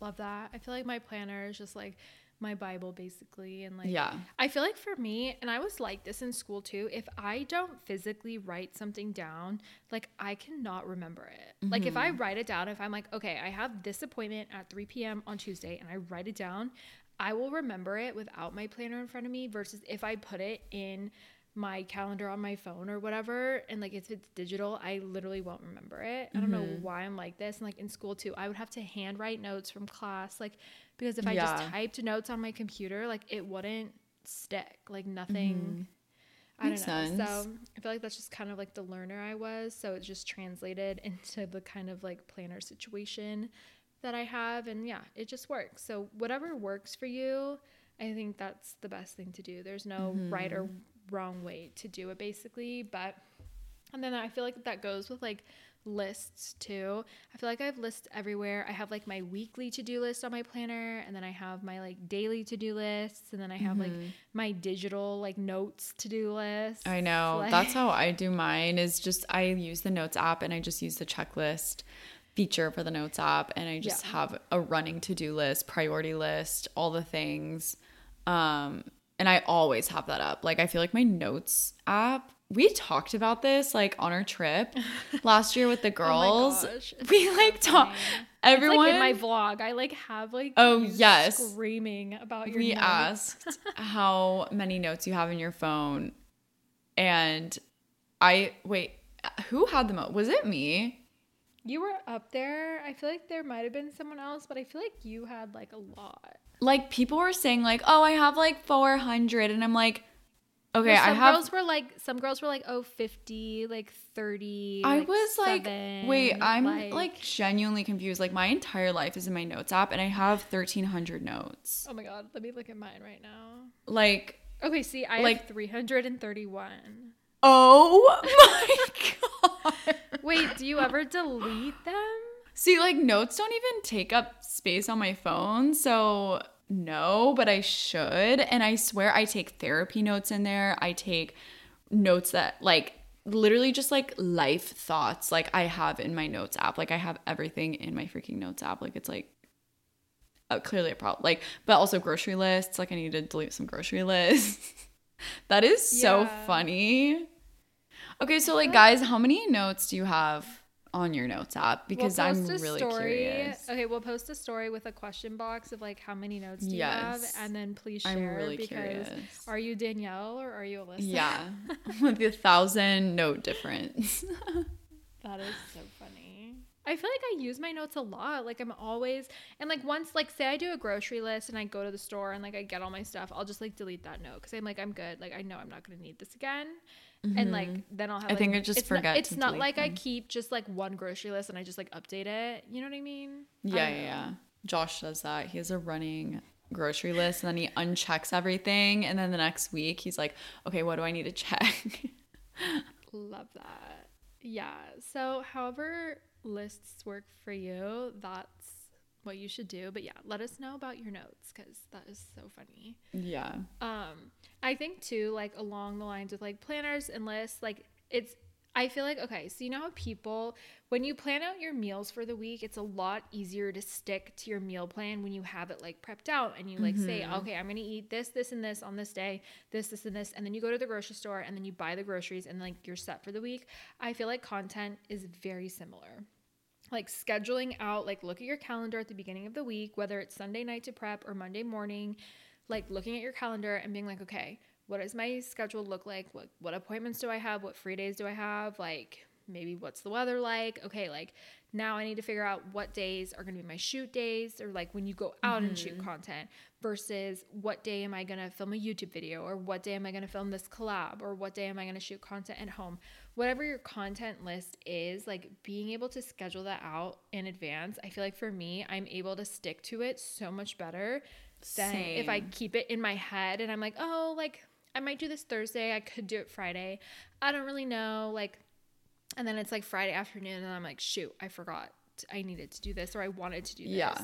Love that. I feel like my planner is just like my Bible basically. And like, Yeah. I feel like for me, and I was like this in school too, if I don't physically write something down, like I cannot remember it. Like if I mm-hmm. write it down, if I'm like, okay, I have this appointment at 3 p.m. on Tuesday and I write it down, I will remember it without my planner in front of me versus if I put it in my calendar on my phone or whatever and like if it's digital i literally won't remember it i don't know mm-hmm. why i'm like this and like in school too i would have to handwrite notes from class like because if i Yeah. just typed notes on my computer like it wouldn't stick. Like nothing. Mm-hmm. I Makes don't know. sense. so i feel like that's just kind of like the learner i was. So it just translated into the kind of like planner situation that i have. And yeah it just works. So whatever works for you i think that's the best thing to do. There's no right or mm-hmm. wrong way to do it basically. But and then i feel like that goes with like lists too i feel like i have lists everywhere i have like my weekly to-do list on my planner and then i have my like daily to-do lists and then i have like my digital like notes to-do list I know. Like- That's how I do mine is just I use the notes app and I just use the checklist feature for the notes app and I just Yeah. have a running to-do list, priority list, all the things. Um and I always have that up. Like I feel like my notes app we talked about this like on our trip oh last year with the girls. it's we like talk It's everyone like in my vlog i like have like Oh, yes. screaming about your we notes. asked how many notes you have in your phone and i wait who had the most was it me you were up there i feel like there might have been someone else but i feel like you had like a lot like people were saying like oh i have like 400 and i'm like okay Well, i some have girls were like some girls were like oh 50 like 30 i like, was like seven, wait i'm like, genuinely confused. Like my entire life is in my notes app and i have 1300 notes. Oh my god let me look at mine right now. Like okay see i Like- have 331 oh my god. Wait do you ever delete them? See, like notes don't even take up space on my phone, so no, but I should. And I swear I take therapy notes in there. I take notes that like literally just like life thoughts like I have in my notes app. Like I have everything in my freaking notes app. Like it's like clearly a problem. Like, but also grocery lists. Like I need to delete some grocery lists. that is so funny. Okay, so like guys, how many notes do you have on your notes app? Because We'll I'm really story. curious. Okay, we'll post a story with a question box of like how many notes do you have, and then please I'm share really because curious. are you Danielle or are you Allysa? Yeah, with a thousand note difference. That is so funny. I feel like I use my notes a lot. Like I'm always and like once like say I do a grocery list and I go to the store and like I get all my stuff, I'll just like delete that note because I'm like I'm good. Like I know I'm not gonna need this again. And like then I'll have. Mm-hmm. I think like- I just it's not- it's not like I keep just like one grocery list and I just like update it. You know what I mean? Yeah, don't yeah, yeah. Josh does that. He has a running grocery list and then he unchecks everything. And then the next week he's like, okay, what do I need to check? Love that. Yeah. So, however lists work for you, that's what you should do. But yeah, let us know about your notes because that is so funny. yeah. Um, I think too, like along the lines with like planners and lists, like it's. I feel like okay, so you know how people when you plan out your meals for the week, it's a lot easier to stick to your meal plan when you have it like prepped out and you like say, okay, I'm gonna eat this, this, and this on this day, this, this, and this, and then you go to the grocery store and then you buy the groceries and like you're set for the week. I feel like content is very similar like scheduling out like look at your calendar at the beginning of the week whether it's sunday night to prep or monday morning like looking at your calendar and being like okay what does my schedule look like? What what appointments do i have? What free days do i have? Like maybe what's the weather like okay like now i need to figure out what days are going to be my shoot days or like when you go out and shoot mm-hmm. content versus what day am i going to film a youtube video or what day am i going to film this collab or what day am i going to shoot content at home whatever your content list is, like being able to schedule that out in advance, I feel like for me, I'm able to stick to it so much better than if I keep it in my head and I'm like, oh, like I might do this Thursday, I could do it Friday. I don't really know. Like, and then it's like Friday afternoon and I'm like, shoot, I forgot I needed to do this or I wanted to do this. Yeah.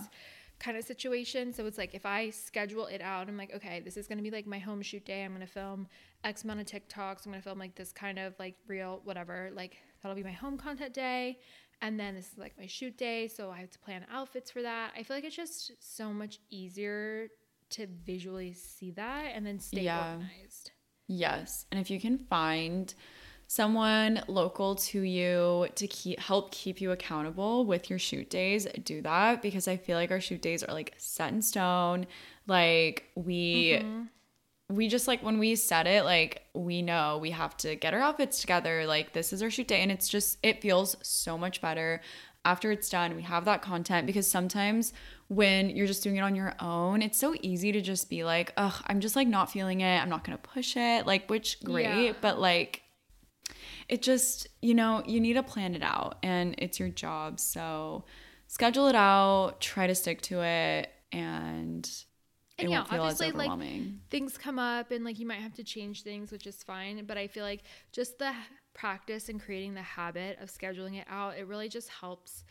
kind of situation. So it's like if I schedule it out, I'm like, okay, this is gonna be like my home shoot day. I'm gonna film X amount of TikToks. I'm gonna film like this kind of like reel whatever. Like that'll be my home content day. And then this is like my shoot day. So I have to plan outfits for that. I feel like it's just so much easier to visually see that and then stay yeah. organized. Yes. And if you can find someone local to you to keep help keep you accountable with your shoot days, do that because I feel like our shoot days are like set in stone. Like we mm-hmm. we just like when we set it, like we know we have to get our outfits together. Like this is our shoot day and it's just it feels so much better after it's done. We have that content because sometimes when you're just doing it on your own, it's so easy to just be like, ugh, I'm just like not feeling it. I'm not gonna push it. Like, which great, yeah. but like it just, you know, you need to plan it out and it's your job. So schedule it out, try to stick to it, and and it yeah, obviously, like things come up and like you might have to change things, which is fine. But I feel like just the practice and creating the habit of scheduling it out, it really just helps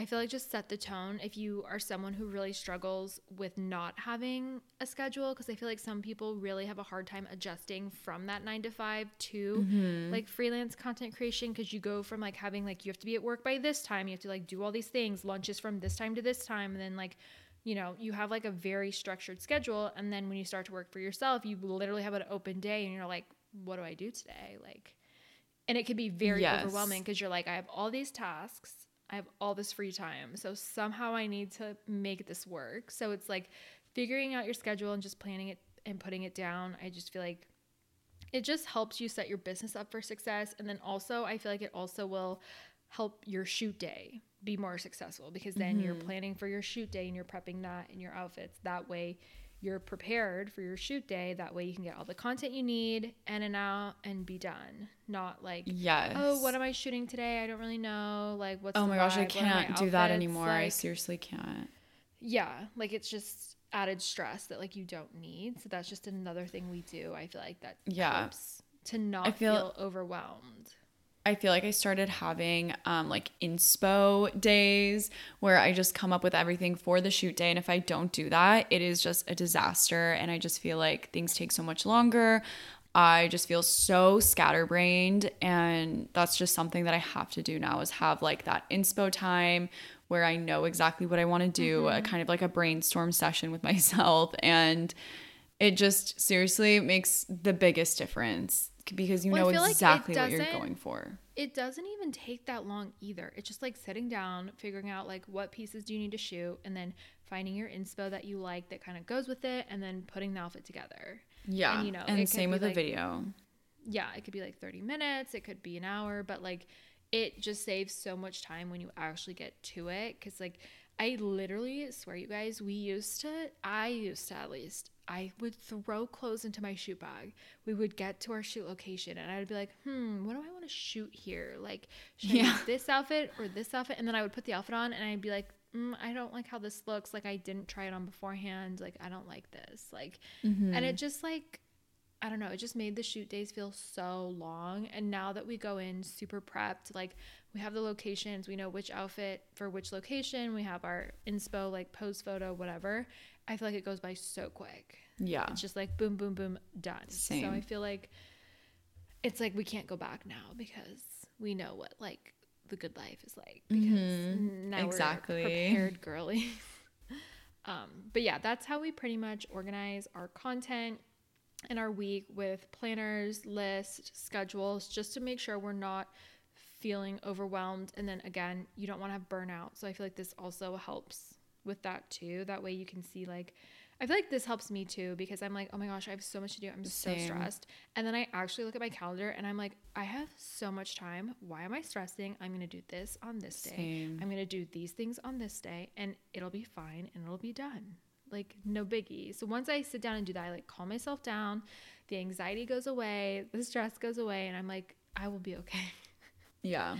I feel like just set the tone if you are someone who really struggles with not having a schedule because I feel like some people really have a hard time adjusting from that 9 to 5 to mm-hmm. like freelance content creation because you go from like having like you have to be at work by this time, you have to like do all these things, lunches from this time to this time and then like you know, you have like a very structured schedule and then when you start to work for yourself, you literally have an open day and you're like what do I do today? Like and it can be very yes. overwhelming because you're like I have all these tasks I have all this free time. So somehow I need to make this work. So it's like figuring out your schedule and just planning it and putting it down. I just feel like it just helps you set your business up for success. And then also, I feel like it also will help your shoot day be more successful because then mm-hmm. you're planning for your shoot day and you're prepping that in your outfits. That way, you're prepared for your shoot day. That way you can get all the content you need in and out and be done. Not like, oh, yes. oh, what am I shooting today? I don't really know. Like, what's oh my gosh, I can't do that anymore. Like, I seriously can't. Yeah, like it's just added stress that like you don't need. So that's just another thing we do. I feel like that yeah. helps to not I feel, feel overwhelmed. I feel like I started having um, like inspo days where I just come up with everything for the shoot day. And if I don't do that, it is just a disaster. And I just feel like things take so much longer. I just feel so scatterbrained. And that's just something that I have to do now is have like that inspo time where I know exactly what I want to do, mm-hmm. a kind of like a brainstorm session with myself. And it just seriously makes the biggest difference because you well, know exactly like what you're going for. It doesn't even take that long either. It's just like sitting down, figuring out like what pieces do you need to shoot, and then finding your inspo that you like that kind of goes with it, and then putting the outfit together. Yeah, and, you know, and same with like, a video. Yeah, it could be like 30 minutes, it could be an hour, but like it just saves so much time when you actually get to it. Because like I literally swear, you guys, we used to, I used to at least I would throw clothes into my shoot bag. We would get to our shoot location and I'd be like, hmm, what do I want to shoot here? Like, should yeah. I use this outfit or this outfit? And then I would put the outfit on and I'd be like, mm, I don't like how this looks. Like, I didn't try it on beforehand. Like, I don't like this. Like, mm-hmm. and it just like, I don't know, it just made the shoot days feel so long. And now that we go in super prepped, like, we have the locations, we know which outfit for which location, we have our inspo, like pose photo, whatever. I feel like it goes by so quick. Yeah. It's just like boom, boom, boom, done. Same. So I feel like it's like we can't go back now because we know what like the good life is like because mm-hmm. now exactly. we're prepared girly. um, but yeah, that's how we pretty much organize our content in our week with planners, lists, schedules, just to make sure we're not feeling overwhelmed. And then again, you don't want to have burnout. So I feel like this also helps with that too. That way you can see like I feel like this helps me too because I'm like, oh my gosh, I have so much to do. I'm Same. so stressed. And then I actually look at my calendar and I'm like, I have so much time. Why am I stressing? I'm going to do this on this day. Same. I'm going to do these things on this day and it'll be fine and it'll be done. Like, no biggie. So once I sit down and do that, I like calm myself down. The anxiety goes away, the stress goes away, and I'm like, I will be okay. Yeah.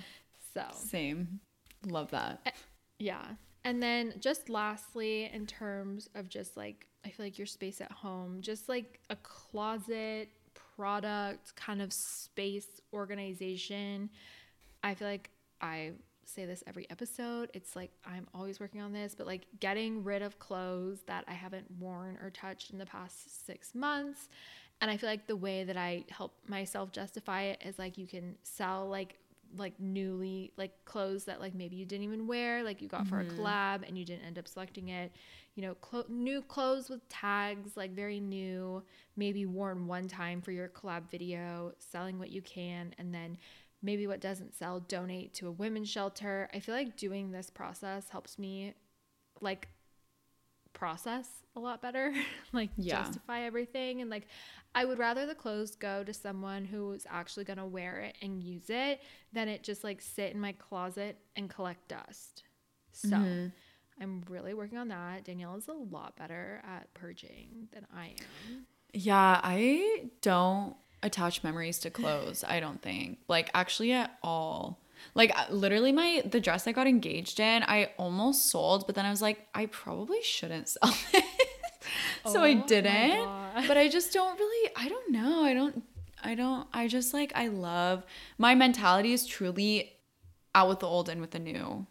So, same. Love that. Yeah. And then just lastly, in terms of just like, I feel like your space at home, just like a closet product kind of space organization. I feel like I say this every episode. It's like I'm always working on this, but like getting rid of clothes that I haven't worn or touched in the past six months. And I feel like the way that I help myself justify it is like you can sell like like newly like clothes that like maybe you didn't even wear like you got for a mm-hmm. collab and you didn't end up selecting it you know clo- new clothes with tags like very new maybe worn one time for your collab video selling what you can and then maybe what doesn't sell donate to a women's shelter. I feel like doing this process helps me like process a lot better like Yeah. justify everything. And like i would rather the clothes go to someone who's actually going to wear it and use it than it just like sit in my closet and collect dust. So Mm-hmm. i'm really working on that. Danielle is a lot better at purging than i am. Yeah, I don't attach memories to clothes, I don't think. Like actually at all. Like uh, literally my the dress I got engaged in, I almost sold, but then I was like I probably shouldn't sell it. so Oh I didn't. But I just don't really I don't know. I don't I don't I just like I love my mentality is truly out with the old and with the new.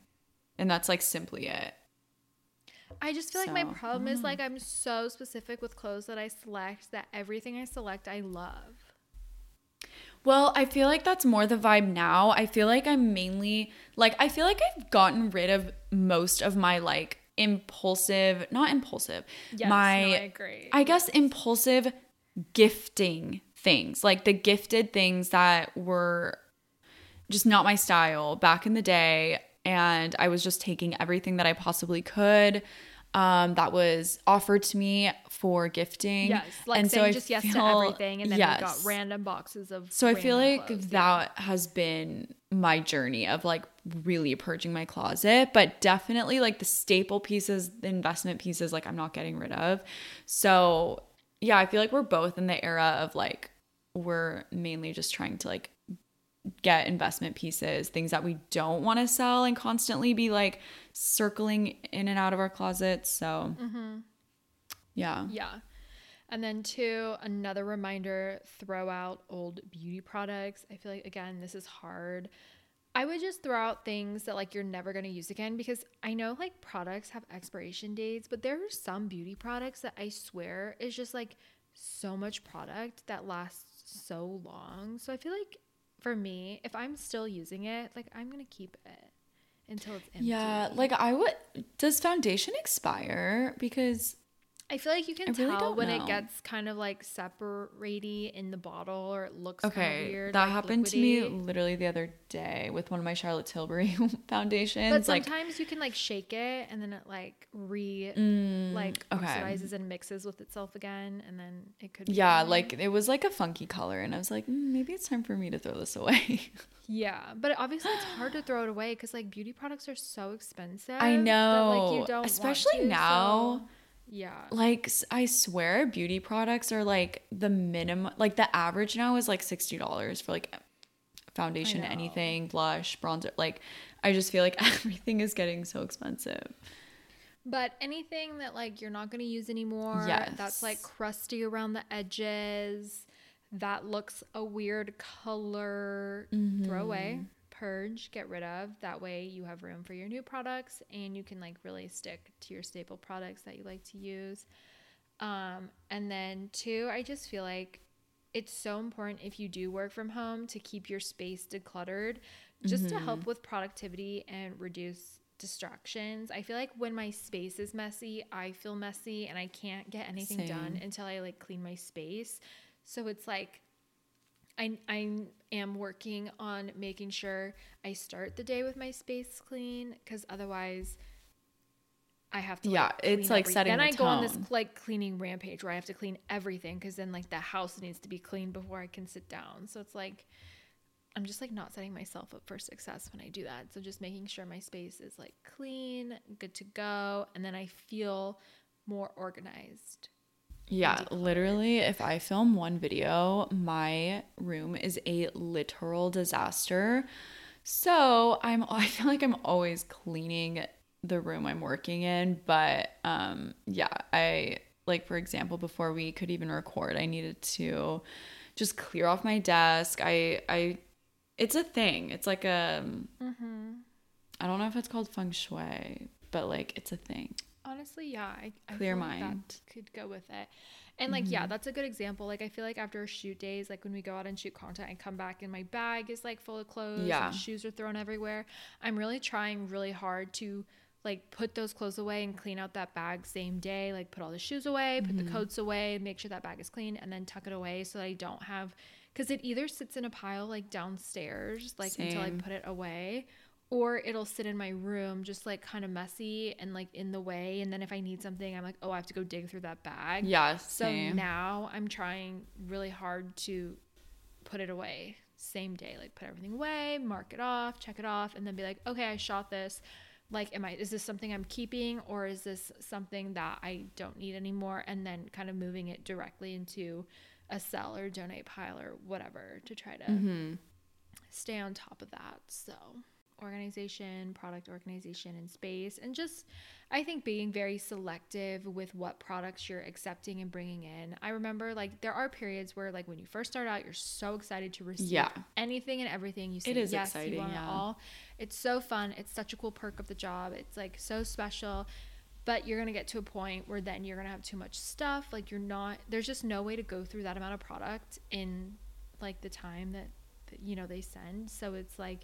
And that's like simply it. I just feel like my So, problem is like I'm so specific with clothes that I select that everything I select I love. Well, I feel like that's more the vibe now. I feel like I'm mainly like I feel like I've gotten rid of most of my like impulsive, not impulsive. Yes, my no, I agree. I guess impulsive gifting things. Like the gifted things that were just not my style back in the day and I was just taking everything that I possibly could um that was offered to me for gifting. Yes, like and saying I just yes to everything, and then we got random boxes of. So I feel like clothes, that has been my journey of like really purging my closet, but definitely like the staple pieces, the investment pieces, like I'm not getting rid of. So yeah, I feel like we're both in the era of like we're mainly just trying to like get investment pieces, things that we don't want to sell and constantly be like circling in and out of our closets. So mm-hmm. Yeah. Yeah. And then two, another reminder, throw out old beauty products. I feel like again, this is hard. I would just throw out things that like you're never going to use again because I know like products have expiration dates, but there are some beauty products that I swear is just like so much product that lasts so long. So I feel like for me, if I'm still using it, like I'm going to keep it until it's empty. Yeah, like I would does foundation expire because I feel like you can I tell don't when know. it gets kind of like separate in the bottle or it looks Okay, weird. that like happened to me literally the other day with one of my Charlotte Tilbury foundations. But like, sometimes you can like shake it and then it like re Mm, like okay. oxidizes and mixes with itself again and then it could be yeah, fine. like it was like a funky color, and I was like, mm, maybe it's time for me to throw this away. yeah but obviously it's hard to throw it away because like beauty products are so expensive I that, know, like you don't especially to, now. so- yeah like I swear, beauty products are like the minimum. Like the average now is like sixty dollars for like foundation, anything, blush, bronzer. Like I just feel like everything is getting so expensive. But anything that like you're not going to use anymore, that's like crusty around the edges, that looks a weird color, mm-hmm. throw away, purge, get rid of. That way you have room for your new products and you can like really stick to your staple products that you like to use. Um, and then two, I just feel like it's so important if you do work from home to keep your space decluttered just to help with productivity and reduce distractions. I feel like when my space is messy, I feel messy and I can't get anything done until I like clean my space. So it's like I I am working on making sure I start the day with my space clean cuz otherwise I have to Yeah, like, it's, like, setting Then the I go on this like cleaning rampage where I have to clean everything because then like the house needs to be cleaned before I can sit down. So it's like I'm just like not setting myself up for success when I do that. So just making sure my space is like clean, good to go, and then I feel more organized. Yeah, literally, if I film one video, my room is a literal disaster. So I'm I feel like I'm always cleaning the room I'm working in, but um yeah, I like for example, before we could even record, I needed to just clear off my desk. I I it's a thing. It's like a I don't know if it's called feng shui, but like it's a thing. Honestly, yeah, I, I Clear feel like mind. that could go with it. And like, yeah, mm-hmm. that's a good example. Like, I feel like after shoot days, like when we go out and shoot content, I come back and my bag is like full of clothes. Yeah. and shoes are thrown everywhere. I'm really trying really hard to like put those clothes away and clean out that bag same day. Like, put all the shoes away, put the mm-hmm. coats away, make sure that bag is clean, and then tuck it away so that I don't have because it either sits in a pile like downstairs, like until I put it away, or it'll sit in my room just like kind of messy and like in the way. And then if I need something, I'm like, oh, I have to go dig through that bag. Yeah, So same. now I'm trying really hard to put it away same day, like put everything away, mark it off, check it off, and then be like, okay, I shot this. Like, am I, is this something I'm keeping or is this something that I don't need anymore? And then kind of moving it directly into a sell or donate pile or whatever to try to Mm-hmm. stay on top of that. So, organization, product organization, and space, and just I think being very selective with what products you're accepting and bringing in. I remember like there are periods where like when you first start out, you're so excited to receive Yeah. anything and everything you say It is yes, exciting, you want yeah. it all. It's so fun. It's such a cool perk of the job. It's like so special. But you're gonna get to a point where then you're gonna have too much stuff. Like you're not. There's just no way to go through that amount of product in like the time that you know they send. So it's like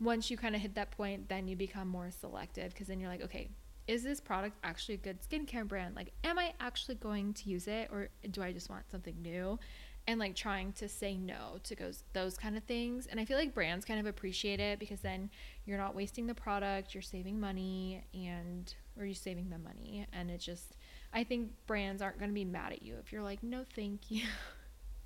once you kind of hit that point, then you become more selective because then you're like, okay, is this product actually a good skincare brand? Like, am I actually going to use it or do I just want something new? And like trying to say no to those those kind of things. And I feel like brands kind of appreciate it because then you're not wasting the product, you're saving money and or you're saving them money. And it just I think brands aren't gonna be mad at you if you're like, no thank you.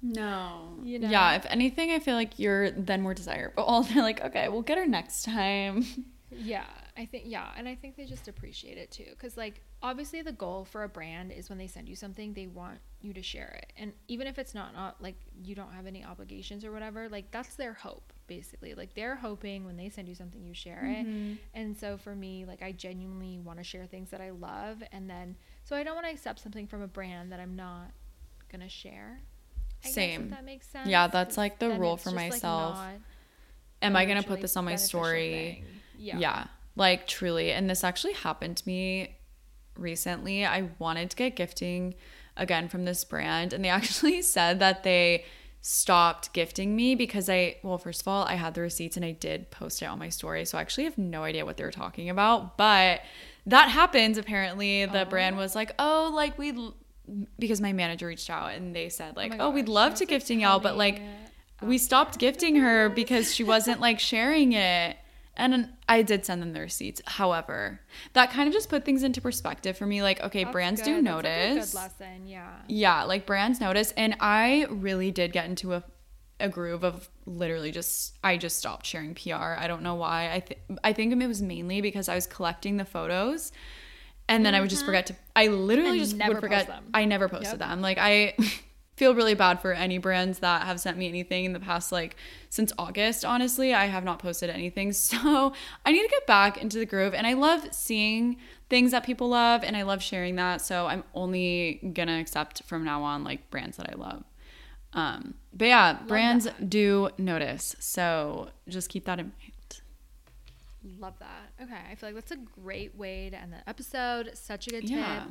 No. You know? Yeah, if anything, I feel like you're then more desirable. They're like, okay, we'll get her next time. Yeah, I think yeah, and I think they just appreciate it too cuz like obviously the goal for a brand is when they send you something they want you to share it. And even if it's not not like you don't have any obligations or whatever, like that's their hope basically. Like they're hoping when they send you something you share it. Mm-hmm. And so for me, like I genuinely want to share things that I love and then so I don't want to accept something from a brand that I'm not going to share. I Same. that makes sense. Yeah, that's like the rule for just, like, myself. Am I to put this on my story? thing. Yeah. Yeah. Like truly. And this actually happened to me recently. I wanted to get gifting again from this brand, and they actually said that they stopped gifting me because I, well, first of all, I had the receipts and I did post it on my story. So I actually have no idea what they were talking about. But that happens apparently. The oh. brand was like, oh, like we, because my manager reached out and they said, like, oh my oh, we'd love to gifting y'all, but like, oh we stopped gifting her because she wasn't like sharing it. And I did send them the receipts. However, that kind of just put things into perspective for me. Like, okay, That's brands do good. A notice. good lesson, yeah. yeah, like brands notice. And I really did get into a, a groove of literally just, I just stopped sharing PR. I don't know why. I, th- I think it was mainly because I was collecting the photos and then I would just forget to, I literally And just never would forget. them. I never posted Yep. them. Like, I. feel really bad for any brands that have sent me anything in the past like since August honestly I have not posted anything so I need to get back into the groove and I love seeing things that people love and I love sharing that so I'm only gonna accept from now on like brands that I love um but yeah brands do notice so just keep that in mind Love that. Okay. I feel like that's a great way to end the episode. Such a good tip. Yeah.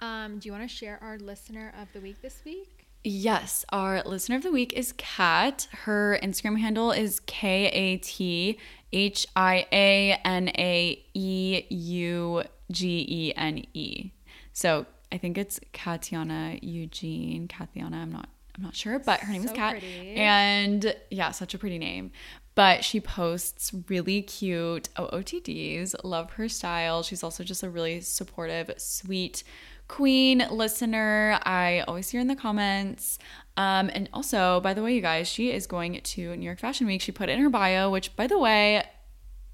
Um, do you want to share our listener of the week this week? Yes, our listener of the week is Kat. Her Instagram handle is K A T H I A N A E U G E N E. So I think it's Katiana Eugene. Katiana, I'm not I'm not sure, but her name is So Kat. pretty. And yeah, such a pretty name. But she posts really cute OOTDs. Love her style. She's also just a really supportive, sweet queen listener. I always hear in the comments. Um, and also, by the way, you guys, she is going to New York Fashion Week. She put it in her bio, which, by the way,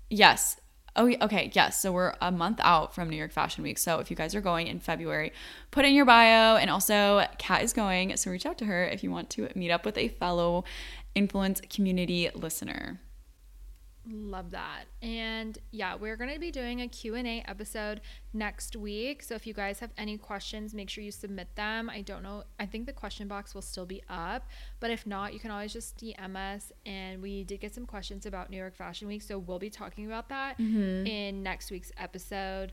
yes. Oh, okay. Yes. So we're a month out from New York Fashion Week. So if you guys are going in February, put in your bio. And also, Kat is going. So reach out to her if you want to meet up with a fellow influence community listener. Love that. And yeah, we're going to be doing a Q&A episode next week. So if you guys have any questions, make sure you submit them. I don't know. I think the question box will still be up, but if not, you can always just DM us and we did get some questions about New York Fashion Week, so we'll be talking about that mm-hmm. in next week's episode.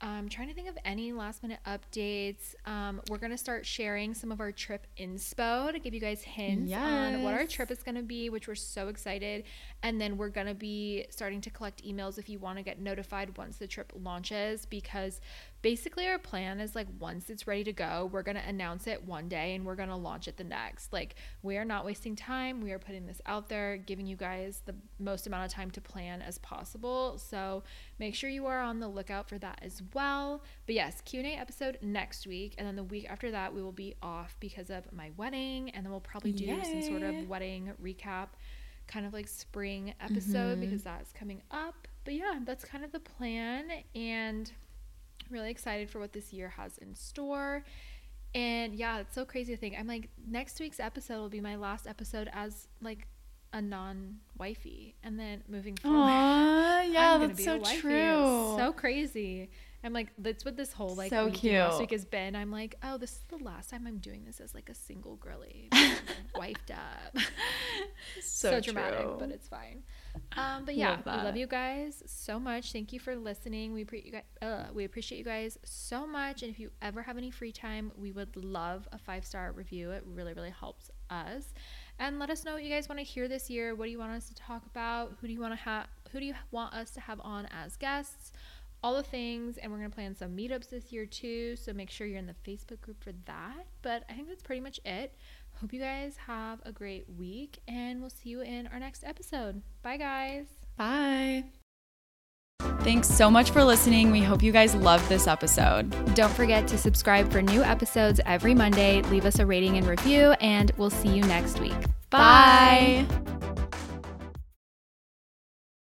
I'm trying to think of any last minute updates. Um, we're going to start sharing some of our trip inspo to give you guys hints yes. on what our trip is going to be, which we're so excited. And then we're going to be starting to collect emails if you want to get notified once the trip launches because basically our plan is like once it's ready to go we're going to announce it one day and we're going to launch it the next. Like we are not wasting time. We are putting this out there giving you guys the most amount of time to plan as possible. So make sure you are on the lookout for that as well. But yes q&a episode next week and then the week after that we will be off because of my wedding and then we'll probably do Yay. some sort of wedding recap kind of like spring episode mm-hmm. because that's coming up. But yeah that's kind of the plan and really excited for what this year has in store. And yeah, it's so crazy to think. I'm like, next week's episode will be my last episode as like a non wifey. And then moving forward. Aww, yeah, that's so true. So crazy. I'm like, that's what this whole like so week cute. last week has been. I'm like, oh, this is the last time I'm doing this as like a single girly, wifed up. so, so dramatic, but it's fine. Um, but yeah, love we love you guys so much. Thank you for listening. We pre- guys, uh, we appreciate you guys so much. And if you ever have any free time, we would love a five star review. It really, really helps us. And let us know what you guys want to hear this year. What do you want us to talk about? Who do you want to have? Who do you want us to have on as guests? all the things and we're going to plan some meetups this year too so make sure you're in the facebook group for that but i think that's pretty much it hope you guys have a great week and we'll see you in our next episode bye guys bye Thanks so much for listening. We hope you guys loved this episode. Don't forget to subscribe for new episodes every Monday. Leave us a rating and review, and we'll see you next week. Bye. Bye.